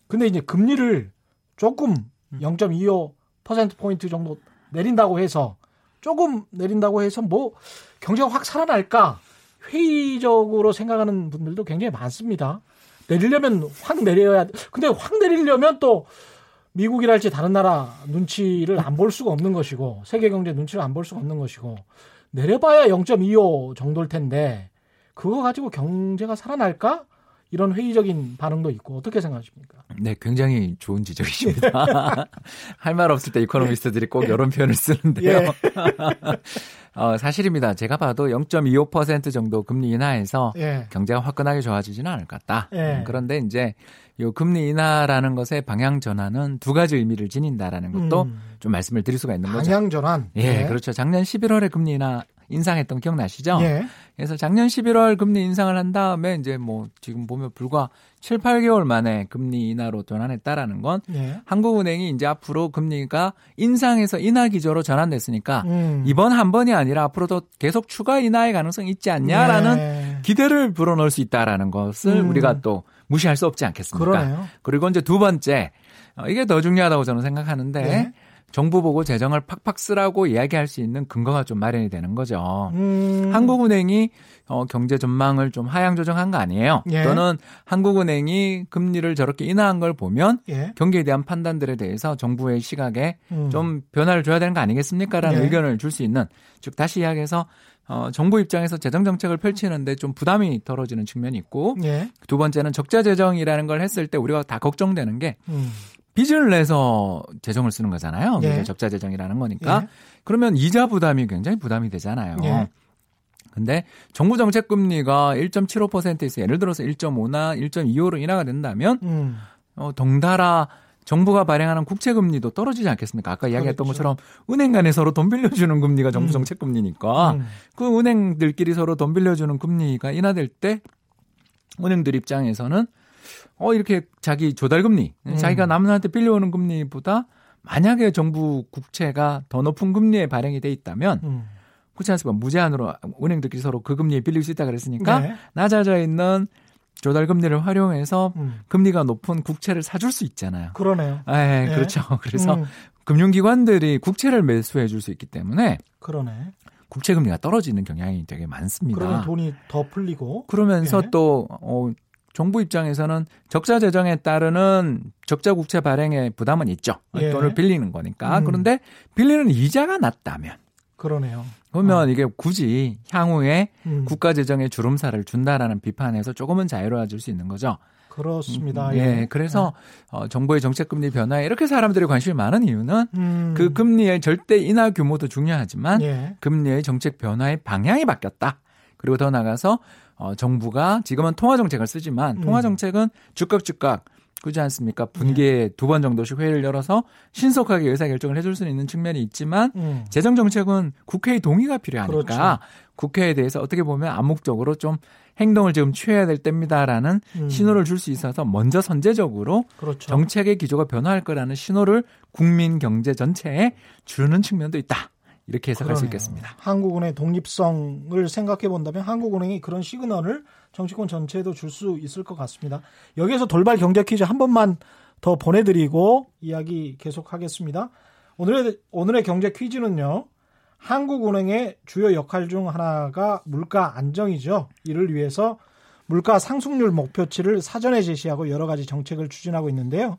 근데 이제 금리를 조금 0.25% 포인트 정도 내린다고 해서 조금 내린다고 해서 뭐 경제가 확 살아날까 회의적으로 생각하는 분들도 굉장히 많습니다. 내리려면 확 내려야 근데 확 내리려면 또 미국이랄지 다른 나라 눈치를 안 볼 수가 없는 것이고 세계 경제 눈치를 안 볼 수가 없는 것이고 내려봐야 0.25 정도일 텐데 그거 가지고 경제가 살아날까? 이런 회의적인 반응도 있고 어떻게 생각하십니까? 네, 굉장히 좋은 지적이십니다. 할 말 없을 때 이코노미스트들이 꼭 이런 표현을 쓰는데요. 예. 어, 사실입니다. 제가 봐도 0.25% 정도 금리 인하해서 예. 경제가 화끈하게 좋아지지는 않을 것 같다. 예. 음, 그런데 이제 요 금리 인하라는 것의 방향 전환은 두 가지 의미를 지닌다라는 것도 음. 좀 말씀을 드릴 수가 있는 거죠. 방향 전환. 예, 예, 그렇죠. 작년 11월에 금리 인하 인상했던 기억나시죠? 예. 그래서 작년 11월 금리 인상을 한 다음에 이제 뭐 지금 보면 불과 7, 8개월 만에 금리 인하로 전환했다라는 건 예. 한국은행이 이제 앞으로 금리가 인상에서 인하 기조로 전환됐으니까 음. 이번 한 번이 아니라 앞으로도 계속 추가 인하의 가능성이 있지 않냐라는 예. 기대를 불어넣을 수 있다라는 것을 음. 우리가 또 무시할 수 없지 않겠습니까? 그러네요. 그리고 이제 두 번째 어, 이게 더 중요하다고 저는 생각하는데 예. 정부 보고 재정을 팍팍 쓰라고 이야기할 수 있는 근거가 좀 마련이 되는 거죠. 음. 한국은행이 어, 경제 전망을 좀 하향 조정한 거 아니에요. 예. 또는 한국은행이 금리를 저렇게 인하한 걸 보면 예. 경기에 대한 판단들에 대해서 정부의 시각에 음. 좀 변화를 줘야 되는 거 아니겠습니까라는 예. 의견을 줄 수 있는 즉 다시 이야기해서 어, 정부 입장에서 재정 정책을 펼치는데 좀 부담이 덜어지는 측면이 있고 예. 두 번째는 적자 재정이라는 걸 했을 때 우리가 다 걱정되는 게 음. 빚을 내서 재정을 쓰는 거잖아요. 예. 적자 재정이라는 거니까. 예. 그러면 이자 부담이 굉장히 부담이 되잖아요. 예. 근데 정부 정책 금리가 1.75%에서 예를 들어서 1.5나 1.25로 인하가 된다면 음. 어, 덩달아 정부가 발행하는 국채 금리도 떨어지지 않겠습니까? 아까 이야기했던 그렇죠. 것처럼 은행 간에 서로 돈 빌려주는 금리가 정부 음. 정책 금리니까 음. 그 은행들끼리 서로 돈 빌려주는 금리가 인하될 때 은행들 입장에서는 어 이렇게 자기 조달 금리 음. 자기가 남한테 빌려오는 금리보다 만약에 정부 국채가 더 높은 금리에 발행이 돼 있다면 음. 그렇지 않습니까? 무제한으로 은행들끼리 서로 그 금리에 빌릴 수 있다 그랬으니까 네. 낮아져 있는 조달 금리를 활용해서 음. 금리가 높은 국채를 사줄 수 있잖아요. 그러네요. 네, 네. 그렇죠. 그래서 음. 금융기관들이 국채를 매수해 줄 수 있기 때문에 그러네. 국채 금리가 떨어지는 경향이 되게 많습니다. 그러면 돈이 더 풀리고 그러면서 네. 또 어, 정부 입장에서는 적자 재정에 따르는 적자 국채 발행에 부담은 있죠. 예. 돈을 빌리는 거니까. 음. 그런데 빌리는 이자가 낮다면 그러네요. 그러면 어. 이게 굳이 향후에 음. 국가 재정에 주름살을 준다라는 비판에서 조금은 자유로워질 수 있는 거죠. 그렇습니다. 음, 예. 예. 그래서 예. 어, 정부의 정책 금리 변화에 이렇게 사람들이 관심이 많은 이유는 음. 그 금리의 절대 인하 규모도 중요하지만 예. 금리의 정책 변화의 방향이 바뀌었다. 그리고 더 나가서 어, 정부가 지금은 통화 정책을 쓰지만 음. 통화 정책은 즉각 즉각 그렇지 않습니까? 분기에 네. 두번 정도씩 회의를 열어서 신속하게 의사 결정을 해줄 수 있는 측면이 있지만 음. 재정 정책은 국회의 동의가 필요하니까 그렇죠. 국회에 대해서 어떻게 보면 암묵적으로 좀 행동을 지금 취해야 될 때입니다라는 음. 신호를 줄 수 있어서 먼저 선제적으로 그렇죠. 정책의 기조가 변화할 거라는 신호를 국민 경제 전체에 주는 측면도 있다. 이렇게 해석할 그러네요. 수 있겠습니다. 한국은행의 독립성을 생각해 본다면 한국은행이 그런 시그널을 정치권 전체에도 줄 수 있을 것 같습니다. 여기에서 돌발 경제 퀴즈 한 번만 더 보내드리고 이야기 계속하겠습니다. 오늘의 오늘의 경제 퀴즈는요. 한국은행의 주요 역할 중 하나가 물가 안정이죠. 이를 위해서 물가 상승률 목표치를 사전에 제시하고 여러 가지 정책을 추진하고 있는데요.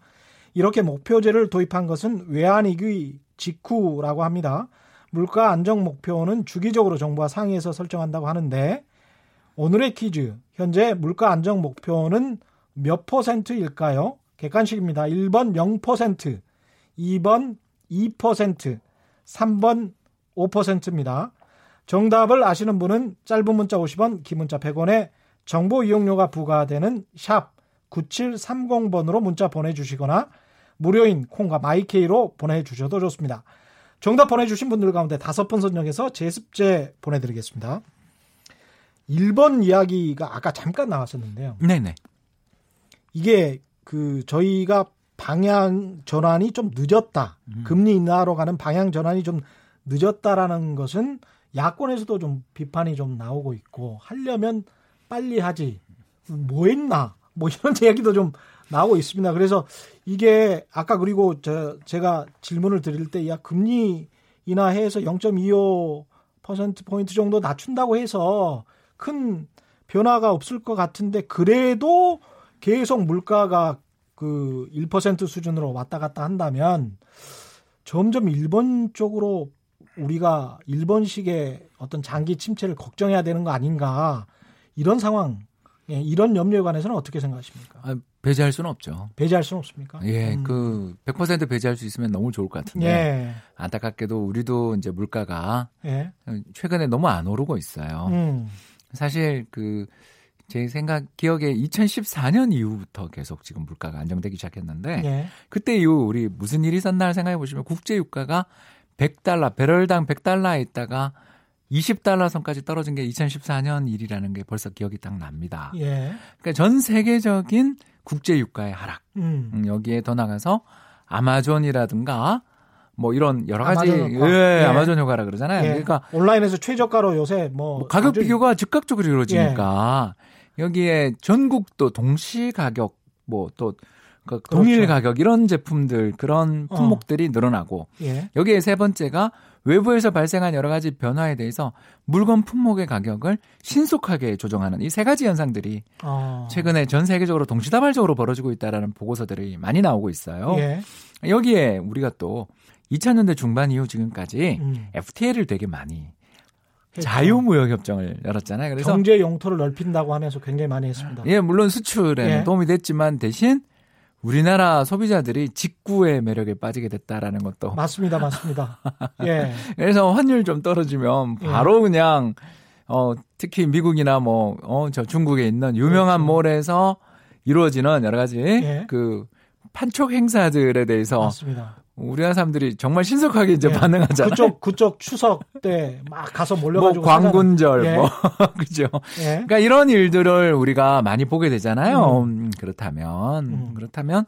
이렇게 목표제를 도입한 것은 외환위기 직후라고 합니다. 물가 안정 목표는 주기적으로 정부와 상의해서 설정한다고 하는데 오늘의 퀴즈 현재 물가 안정 목표는 몇 퍼센트일까요? 객관식입니다. 1번 0%, 2번 2%, 3번 5%입니다. 정답을 아시는 분은 짧은 문자 50원, 긴 문자 100원에 정보 이용료가 부과되는 샵 9730번으로 문자 보내주시거나 무료인 콩과 마이케이로 보내주셔도 좋습니다. 정답 보내주신 분들 가운데 다섯 분 선정해서 제습제 보내드리겠습니다. 1번 이야기가 아까 잠깐 나왔었는데요. 네네. 이게 그 저희가 방향 전환이 좀 늦었다. 음. 금리 인하로 가는 방향 전환이 좀 늦었다라는 것은 야권에서도 좀 비판이 좀 나오고 있고 하려면 빨리 하지. 뭐 했나? 뭐 이런 이야기도 좀 나오고 있습니다. 그래서 이게 아까 그리고 저 제가 질문을 드릴 때 야 금리 인하해서 0.25% 포인트 정도 낮춘다고 해서 큰 변화가 없을 것 같은데 그래도 계속 물가가 그 1% 수준으로 왔다 갔다 한다면 점점 일본 쪽으로 우리가 일본식의 어떤 장기 침체를 걱정해야 되는 거 아닌가 이런 상황 예, 이런 염려에 관해서는 어떻게 생각하십니까? 아, 배제할 수는 없죠. 배제할 수는 없습니까? 예, 음. 그100% 배제할 수 있으면 너무 좋을 것 같은데 예. 안타깝게도 우리도 이제 물가가 예. 최근에 너무 안 오르고 있어요. 음. 사실 그 제 생각 기억에 2014년 이후부터 계속 지금 물가가 안정되기 시작했는데 예. 그때 이후 우리 무슨 일이 있었나 생각해 보시면 국제 유가가 100달러 배럴당 100달러에 있다가 20달러 선까지 떨어진 게 2014년 일이라는 게 벌써 기억이 딱 납니다. 예. 그러니까 전 세계적인 국제 유가의 하락. 음. 음. 여기에 더 나가서 아마존이라든가 뭐 이런 여러 가지 아마존, 예, 예. 아마존 효과라 그러잖아요. 예. 그러니까 온라인에서 최저가로 요새 뭐, 뭐 가격 아주... 비교가 즉각적으로 이루어지니까 예. 여기에 전국도 동시 가격 뭐또 그 그렇죠. 동일 가격 이런 제품들 그런 어. 품목들이 어. 늘어나고 예. 여기에 세 번째가 외부에서 발생한 여러 가지 변화에 대해서 물건 품목의 가격을 신속하게 조정하는 이 세 가지 현상들이 어. 최근에 전 세계적으로 동시다발적으로 벌어지고 있다라는 보고서들이 많이 나오고 있어요. 예. 여기에 우리가 또 2000년대 중반 이후 지금까지 음. FTA를 되게 많이 했죠. 자유무역협정을 열었잖아요. 그래서 경제 용토를 넓힌다고 하면서 굉장히 많이 했습니다. 예, 물론 수출에 예. 도움이 됐지만 대신 우리나라 소비자들이 직구의 매력에 빠지게 됐다라는 것도 맞습니다, 맞습니다. 예. 그래서 환율 좀 떨어지면 예. 바로 예. 그냥 어 특히 미국이나 뭐어저 중국에 있는 유명한 그렇죠. 몰에서 이루어지는 여러 가지 예. 그 판촉 행사들에 대해서 맞습니다. 우리나라 사람들이 정말 신속하게 이제 예. 반응하잖아요. 그쪽 그쪽 추석 때 막 가서 몰려가지고 뭐 광군절 예. 뭐 그죠. 예. 그러니까 이런 일들을 우리가 많이 보게 되잖아요. 음. 음, 그렇다면 음. 그렇다면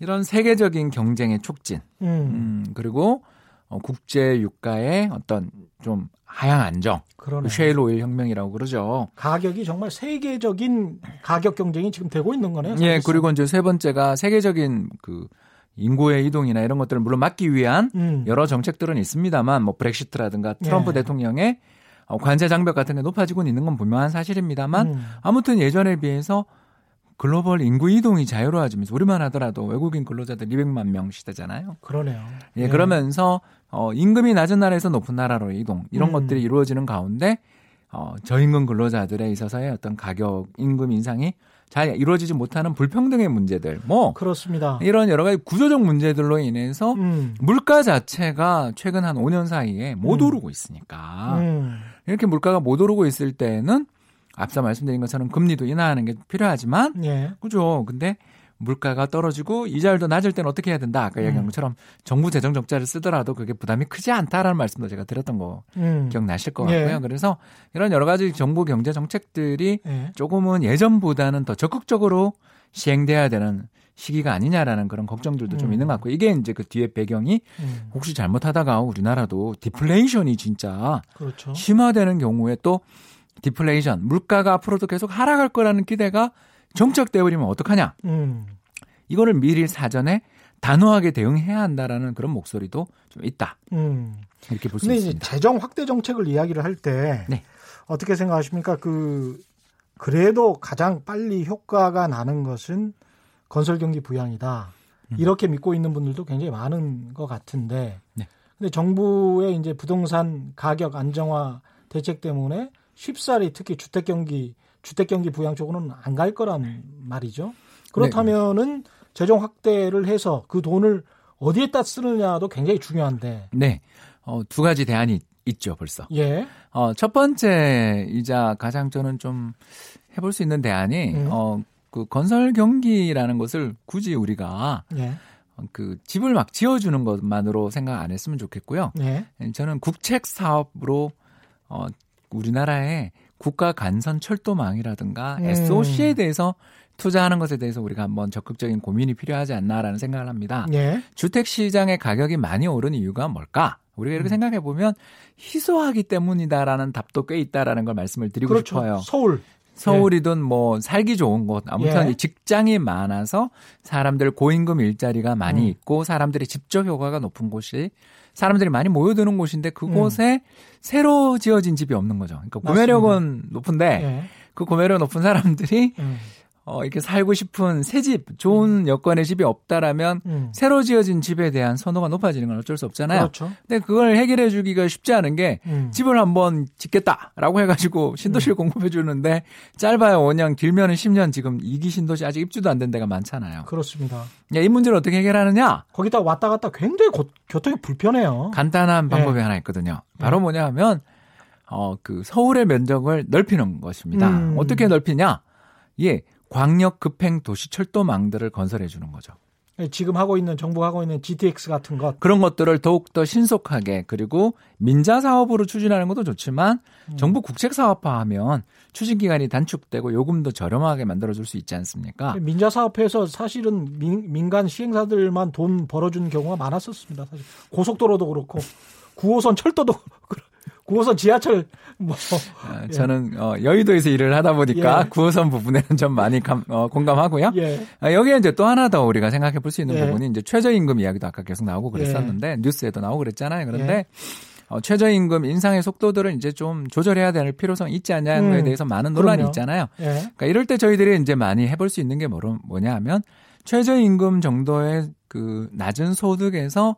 이런 세계적인 경쟁의 촉진, 음. 음 그리고 어, 국제 유가의 어떤 좀 하향 안정, 그러네. 쉐일 오일 혁명이라고 그러죠. 가격이 정말 세계적인 가격 경쟁이 지금 되고 있는 거네요. 예, 그리고 이제 세 번째가 세계적인 그 인구의 이동이나 이런 것들을 물론 막기 위한 음. 여러 정책들은 있습니다만 뭐 브렉시트라든가 트럼프 예. 대통령의 어, 관세 장벽 같은 게 높아지고 있는 건 분명한 사실입니다만 음. 아무튼 예전에 비해서 글로벌 인구 이동이 자유로워지면서 우리만 하더라도 외국인 근로자들 200만 명 시대잖아요. 그러네요. 예, 예. 그러면서 어 임금이 낮은 나라에서 높은 나라로 이동 이런 음. 것들이 이루어지는 가운데 어 저임금 근로자들에 있어서의 어떤 가격 임금 인상이 잘 이루어지지 못하는 불평등의 문제들, 뭐 그렇습니다. 이런 여러 가지 구조적 문제들로 인해서 음. 물가 자체가 최근 한 5년 사이에 못 음. 오르고 있으니까 음. 이렇게 물가가 못 오르고 있을 때는 앞서 말씀드린 것처럼 금리도 인하하는 게 필요하지만, 예. 그죠? 근데 물가가 떨어지고 이자율도 낮을 때는 어떻게 해야 된다. 아까 얘기한 음. 것처럼 정부 재정 적자를 쓰더라도 그게 부담이 크지 않다라는 말씀도 제가 드렸던 거 음. 기억나실 것 같고요. 예. 그래서 이런 여러 가지 정부 경제 정책들이 예. 조금은 예전보다는 더 적극적으로 시행돼야 되는 시기가 아니냐라는 그런 걱정들도 음. 좀 있는 것 같고 이게 이제 그 뒤에 배경이 음. 혹시 잘못하다가 우리나라도 디플레이션이 진짜 그렇죠. 심화되는 경우에 또 디플레이션 물가가 앞으로도 계속 하락할 거라는 기대가 정착돼 버리면 어떡하냐? 음. 이거를 미리 사전에 단호하게 대응해야 한다라는 그런 목소리도 좀 있다. 음. 이렇게 볼 수 있습니다. 재정 확대 정책을 이야기를 할때 네. 어떻게 생각하십니까? 그 그래도 가장 빨리 효과가 나는 것은 건설 경기 부양이다. 음. 이렇게 믿고 있는 분들도 굉장히 많은 것 같은데. 네. 근데 정부의 이제 부동산 가격 안정화 대책 때문에 쉽사리 특히 주택 경기 주택 경기 부양 쪽으로는 안 갈 거란 말이죠. 그렇다면은 네. 재정 확대를 해서 그 돈을 어디에다 쓰느냐도 굉장히 중요한데. 네. 어, 두 가지 대안이 있죠, 벌써. 예. 어, 첫 번째 이자 가장 저는 좀 해볼 수 있는 대안이 음. 어, 그 건설 경기라는 것을 굳이 우리가 예. 그 집을 막 지어주는 것만으로 생각 안 했으면 좋겠고요. 네. 저는 국책 사업으로 어 우리나라의 국가 간선 철도망이라든가 음. SOC에 대해서 투자하는 것에 대해서 우리가 한번 적극적인 고민이 필요하지 않나라는 생각을 합니다. 네. 주택 시장의 가격이 많이 오른 이유가 뭘까? 우리가 이렇게 음. 생각해 보면 희소하기 때문이다라는 답도 꽤 있다라는 걸 말씀을 드리고 그렇죠. 싶어요. 서울 서울이든 예. 뭐 살기 좋은 곳 아무튼 예. 직장이 많아서 사람들 고임금 일자리가 많이 음. 있고 사람들이 집적 효과가 높은 곳이 사람들이 많이 모여드는 곳인데 그곳에 음. 새로 지어진 집이 없는 거죠. 그러니까 구매력은 높은데 예. 그 구매력 높은 사람들이 음. 어, 이렇게 살고 싶은 새 집, 좋은 음. 여건의 집이 없다라면 음. 새로 지어진 집에 대한 선호가 높아지는 건 어쩔 수 없잖아요. 그렇죠. 근데 그걸 해결해 주기가 쉽지 않은 게 음. 집을 한번 짓겠다라고 해가지고 신도시를 음. 공급해 주는데 짧아요 5년, 길면은 10년 지금 이기 신도시 아직 입주도 안 된 데가 많잖아요. 그렇습니다. 야, 이 문제를 어떻게 해결하느냐? 거기다 왔다 갔다 굉장히 고, 교통이 불편해요. 간단한 방법이 네. 하나 있거든요. 바로 네. 뭐냐 하면 어, 그 서울의 면적을 넓히는 것입니다. 음. 어떻게 넓히냐? 예. 광역 급행 도시 철도망들을 건설해 주는 거죠. 네, 지금 하고 있는 정부가 하고 있는 GTX 같은 것 그런 것들을 더욱 더 신속하게 그리고 민자 사업으로 추진하는 것도 좋지만 음. 정부 국책 사업화하면 추진 기간이 단축되고 요금도 저렴하게 만들어 줄 수 있지 않습니까? 민자 사업에서 사실은 민, 간 시행사들만 돈 벌어주는 경우가 많았었습니다. 사실 고속도로도 그렇고 9호선 철도도 9호선 지하철 뭐 어, 저는 어, 여의도에서 일을 하다 보니까 예. 9호선 부분에는 좀 많이 감, 어, 공감하고요. 예. 아, 여기에 이제 또 하나 더 우리가 생각해 볼 수 있는 예. 부분이 이제 최저임금 이야기도 아까 계속 나오고 그랬었는데 예. 뉴스에도 나오고 그랬잖아요. 그런데 예. 어, 최저임금 인상의 속도들을 이제 좀 조절해야 될 필요성이 있지 않냐는 거에 음. 대해서 많은 논란이 그럼요. 있잖아요. 예. 그러니까 이럴 때 저희들이 이제 많이 해볼 수 있는 게 뭐냐 하면 최저임금 정도의 그 낮은 소득에서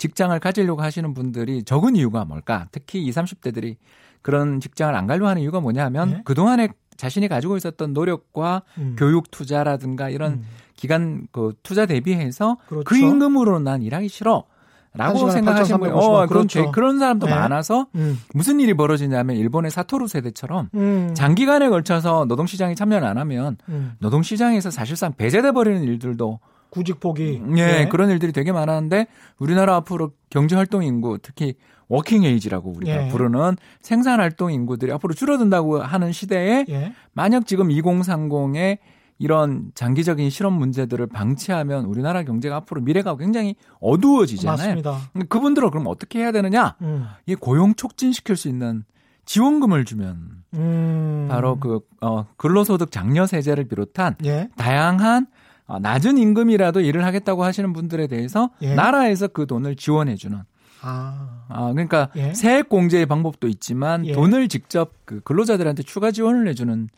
직장을 가지려고 하시는 분들이 적은 이유가 뭘까? 특히 20, 30대들이 그런 직장을 안 가려고 하는 이유가 뭐냐 하면 네? 그동안에 자신이 가지고 있었던 노력과 음. 교육 투자라든가 이런 음. 기간 그 투자 대비해서 그렇죠. 그 임금으로 난 일하기 싫어. 라고 생각하시는 거예요. 어, 그렇죠. 그런 사람도 네. 많아서 음. 무슨 일이 벌어지냐면 일본의 사토루 세대처럼 음. 장기간에 걸쳐서 노동시장에 참여를 안 하면 음. 노동시장에서 사실상 배제돼 버리는 일들도 구직 포기. 예, 네. 그런 일들이 되게 많았는데 우리나라 앞으로 경제 활동 인구 특히 working age라고 우리가 예. 부르는 생산 활동 인구들이 앞으로 줄어든다고 하는 시대에 예. 만약 지금 2030에 이런 장기적인 실업 문제들을 방치하면 우리나라 경제가 앞으로 미래가 굉장히 어두워지잖아요. 맞습니다. 그분들은 그럼 어떻게 해야 되느냐? 음. 이 고용 촉진시킬 수 있는 지원금을 주면 음. 바로 그 어, 근로소득 장려 세제를 비롯한 예. 다양한 어, 낮은 임금이라도 일을 하겠다고 하시는 분들에 대해서 예. 나라에서 그 돈을 지원해주는. 아. 아 그러니까 예. 세액 공제의 방법도 있지만 예. 돈을 직접 그 근로자들한테 추가 지원을 해주는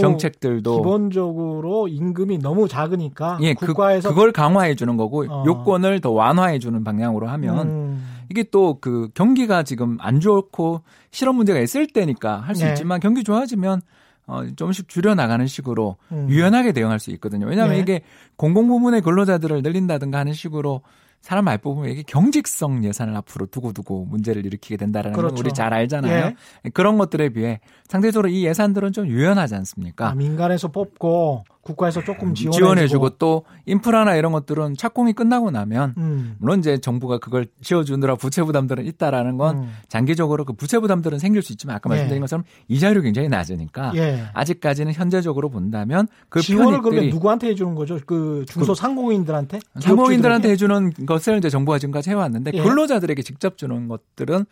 정책들도 기본적으로 임금이 너무 작으니까 예, 그, 국가에서 그, 그걸 강화해 주는 거고 어. 요건을 더 완화해 주는 방향으로 하면 음. 이게 또 그 경기가 지금 안 좋고 실업 문제가 있을 때니까 할수 네. 있지만 경기 좋아지면 어, 조금씩 줄여나가는 식으로 음. 유연하게 대응할 수 있거든요. 왜냐하면 네. 이게 공공부문의 근로자들을 늘린다든가 하는 식으로 사람 말 뽑으면 이게 경직성 예산을 앞으로 두고두고 문제를 일으키게 된다라는 그렇죠. 건 우리 잘 알잖아요. 예. 그런 것들에 비해 상대적으로 이 예산들은 좀 유연하지 않습니까? 아, 민간에서 뽑고 국가에서 조금 지원해주고. 지원해주고 또 인프라나 이런 것들은 착공이 끝나고 나면 음. 물론 이제 정부가 그걸 지어주느라 부채 부담들은 있다라는 건 음. 장기적으로 그 부채 부담들은 생길 수 있지만 아까 말씀드린 예. 것처럼 이자율이 굉장히 낮으니까 예. 아직까지는 현재적으로 본다면 그 지원을 그러면 누구한테 해주는 거죠? 그 중소상공인들한테? 그 상공인들한테 해주는 것을 이제 정부가 지금까지 해왔는데 예. 근로자들에게 직접 주는 것들은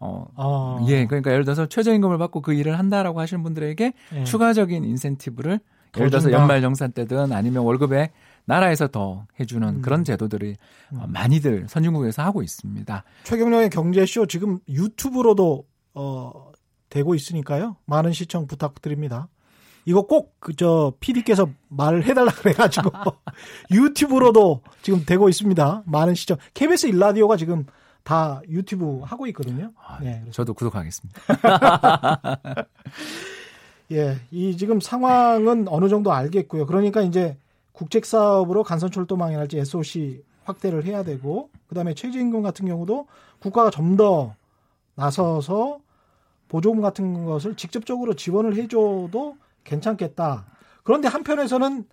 어, 아. 예, 그러니까 예를 들어서 최저임금을 받고 그 일을 한다라고 하시는 분들에게 예. 추가적인 인센티브를 예를 들어서 연말 정산 때든 아니면 월급에 나라에서 더 해주는 음. 그런 제도들이 음. 많이들 선진국에서 하고 있습니다. 최경령의 경제쇼 지금 유튜브로도 어, 되고 있으니까요. 많은 시청 부탁드립니다. 이거 꼭 그 저 PD께서 말을 해달라 그래가지고 유튜브로도 지금 되고 있습니다. 많은 시청. KBS 일라디오가 지금 다 유튜브 하고 있거든요. 아, 네, 저도 구독하겠습니다. 예, 이 지금 상황은 어느 정도 알겠고요. 그러니까 이제 국책 사업으로 간선철도망이랄지 SOC 확대를 해야 되고 그다음에 최저임금 같은 경우도 국가가 좀 더 나서서 보조금 같은 것을 직접적으로 지원을 해줘도 괜찮겠다. 그런데 한편에서는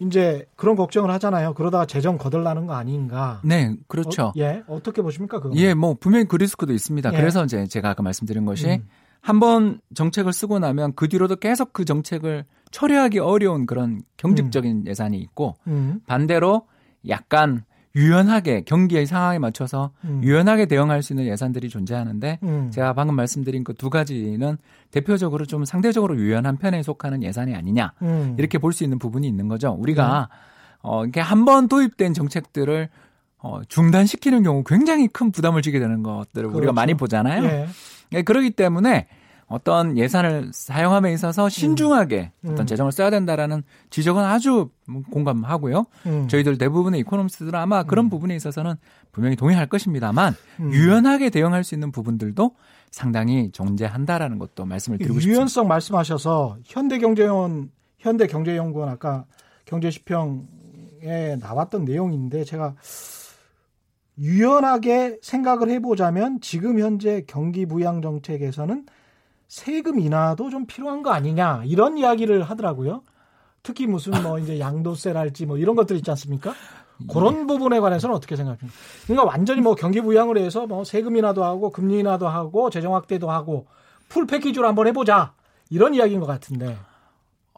이제 그런 걱정을 하잖아요. 그러다가 재정 거덜나는 거 아닌가? 네, 그렇죠. 어, 예, 어떻게 보십니까? 그거? 예, 뭐 분명히 그 리스크도 있습니다. 예. 그래서 이제 제가 아까 말씀드린 것이 음. 한번 정책을 쓰고 나면 그 뒤로도 계속 그 정책을 처리하기 어려운 그런 경직적인 음. 예산이 있고 음. 반대로 약간 유연하게 경기의 상황에 맞춰서 음. 유연하게 대응할 수 있는 예산들이 존재하는데 음. 제가 방금 말씀드린 그 두 가지는 대표적으로 좀 상대적으로 유연한 편에 속하는 예산이 아니냐 음. 이렇게 볼 수 있는 부분이 있는 거죠. 우리가 네. 어 이게 한 번 도입된 정책들을 어 중단시키는 경우 굉장히 큰 부담을 지게 되는 것들을 그렇죠. 우리가 많이 보잖아요. 네. 네, 그렇기 때문에 어떤 예산을 사용함에 있어서 신중하게 음. 어떤 재정을 써야 된다라는 지적은 아주 공감하고요. 음. 저희들 대부분의 이코노미스트들은 아마 그런 음. 부분에 있어서는 분명히 동의할 것입니다만 음. 유연하게 대응할 수 있는 부분들도 상당히 존재한다라는 것도 말씀을 드리고 싶습니다. 유연성 말씀하셔서 현대경제원 현대경제연구원 아까 경제시평에 나왔던 내용인데 제가 유연하게 생각을 해보자면 지금 현재 경기 부양 정책에서는 세금 인하도 좀 필요한 거 아니냐 이런 이야기를 하더라고요. 특히 무슨 뭐 이제 양도세랄지 뭐 이런 것들 있지 않습니까? 그런 예. 부분에 관해서는 어떻게 생각하십니까? 그러니까 완전히 뭐 경기 부양을 해서 뭐 세금 인하도 하고 금리 인하도 하고 재정 확대도 하고 풀 패키지로 한번 해보자 이런 이야기인 것 같은데.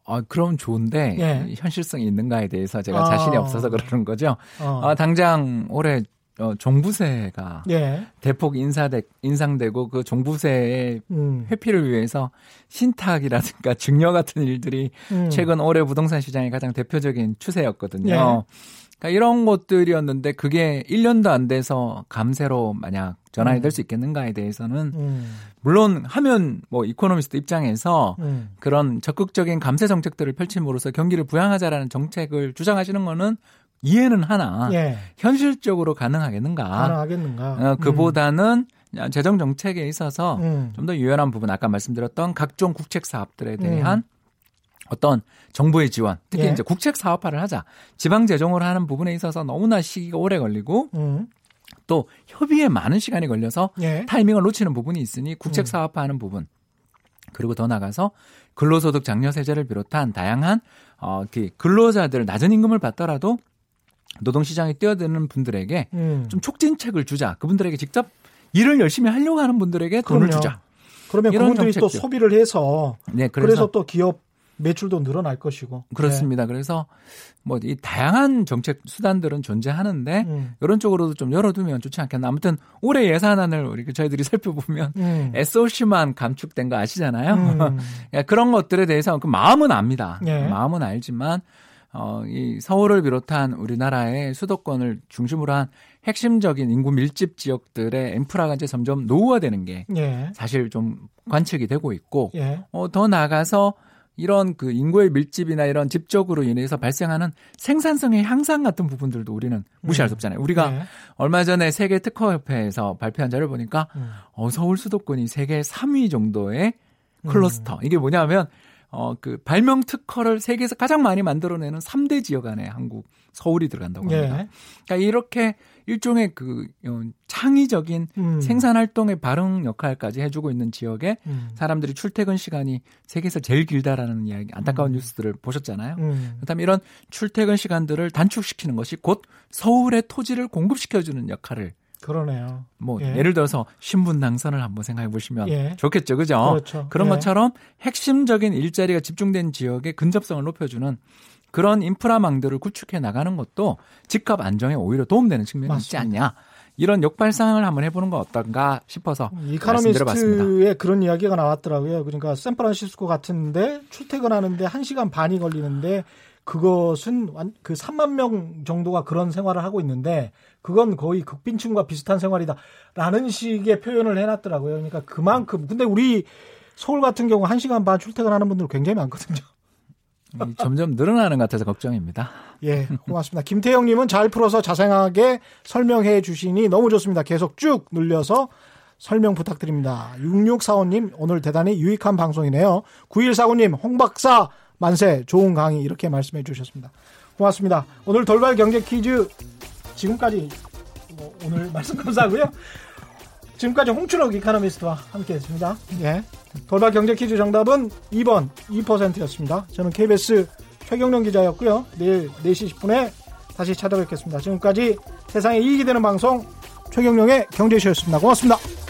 아, 그럼 좋은데 예. 현실성이 있는가에 대해서 제가 아. 자신이 없어서 그러는 거죠. 어. 아, 당장 올해 어, 종부세가 예. 대폭 인사되, 인상되고 그 종부세의 음. 회피를 위해서 신탁이라든가 증여 같은 일들이 음. 최근 올해 부동산 시장의 가장 대표적인 추세였거든요. 예. 그러니까 이런 것들이었는데 그게 1년도 안 돼서 감세로 만약 전환이 음. 될수 있겠는가에 대해서는 음. 물론 하면 뭐 이코노미스트 입장에서 음. 그런 적극적인 감세 정책들을 펼침으로써 경기를 부양하자라는 정책을 주장하시는 거는 이해는 하나 예. 현실적으로 가능하겠는가? 가능하겠는가? 어, 그보다는 음. 재정 정책에 있어서 음. 좀더 유연한 부분 아까 말씀드렸던 각종 국책 사업들에 대한 음. 어떤 정부의 지원, 특히 예. 이제 국책 사업화를 하자. 지방 재정으로 하는 부분에 있어서 너무나 시기가 오래 걸리고 음. 또 협의에 많은 시간이 걸려서 예. 타이밍을 놓치는 부분이 있으니 국책 음. 사업화하는 부분 그리고 더 나가서 근로소득 장려세제를 비롯한 다양한 어, 그 근로자들 낮은 임금을 받더라도 노동시장에 뛰어드는 분들에게 음. 좀 촉진책을 주자. 그분들에게 직접 일을 열심히 하려고 하는 분들에게 돈을 그럼요. 주자. 그러면 그분들이 또 소비를 해서 네, 그래서, 그래서 또 기업 매출도 늘어날 것이고. 그렇습니다. 네. 그래서 뭐 이 다양한 정책 수단들은 존재하는데 음. 이런 쪽으로도 좀 열어두면 좋지 않겠나. 아무튼 올해 예산안을 우리 저희들이 살펴보면 음. SOC만 감축된 거 아시잖아요. 음. 그런 것들에 대해서 그 마음은 압니다. 네. 마음은 알지만 어, 이 서울을 비롯한 우리나라의 수도권을 중심으로 한 핵심적인 인구 밀집 지역들의 인프라가 이제 점점 노후화되는 게 예. 사실 좀 관측이 되고 있고 예. 어, 더 나아가서 이런 그 인구의 밀집이나 이런 집적으로 인해서 발생하는 생산성의 향상 같은 부분들도 우리는 무시할 수 음. 없잖아요. 우리가 네. 얼마 전에 세계 특허협회에서 발표한 자료를 보니까 음. 어, 서울 수도권이 세계 3위 정도의 클러스터. 음. 이게 뭐냐면 어, 그 발명 특허를 세계에서 가장 많이 만들어내는 3대 지역 안에 한국 서울이 들어간다고 합니다. 예. 그러니까 이렇게 일종의 그 어, 창의적인 음. 생산 활동의 발흥 역할까지 해주고 있는 지역에 음. 사람들이 출퇴근 시간이 세계에서 제일 길다라는 이야기 안타까운 음. 뉴스들을 보셨잖아요. 음. 그다음에 이런 출퇴근 시간들을 단축시키는 것이 곧 서울의 토지를 공급시켜주는 역할을 그러네요. 뭐 예. 를 들어서 신분 당선을 한번 생각해 보시면 예. 좋겠죠, 그죠? 그렇죠. 그런 예. 것처럼 핵심적인 일자리가 집중된 지역의 근접성을 높여주는 그런 인프라망들을 구축해 나가는 것도 집값 안정에 오히려 도움되는 측면이 맞습니다. 있지 않냐. 이런 역발상을 한번 해보는 건 어떤가 싶어서 이카노미스트에 그런 이야기가 나왔더라고요. 그러니까 샌프란시스코 같은데 출퇴근하는데 1시간 반이 걸리는데 그것은 그 3만 명 정도가 그런 생활을 하고 있는데 그건 거의 극빈층과 비슷한 생활이다라는 식의 표현을 해놨더라고요. 그러니까 그만큼 근데 우리 서울 같은 경우 1 시간 반 출퇴근하는 분들 굉장히 많거든요. 점점 늘어나는 것 같아서 걱정입니다. 예, 고맙습니다. 김태형님은 잘 풀어서 자세하게 설명해 주시니 너무 좋습니다. 계속 쭉 늘려서 설명 부탁드립니다. 6645님, 오늘 대단히 유익한 방송이네요. 9149님, 홍 박사 만세, 좋은 강의 이렇게 말씀해 주셨습니다. 고맙습니다. 오늘 돌발 경제 퀴즈 지금까지 뭐 오늘 말씀 감사하고요. 지금까지 홍춘옥 이카노미스트와 함께 했습니다. 예. 돌발 경제 퀴즈 정답은 2번 2%였습니다. 저는 KBS 최경령 기자였고요. 내일 4시 10분에 다시 찾아뵙겠습니다. 지금까지 세상에 이익이 되는 방송 최경령의 경제쇼였습니다. 고맙습니다.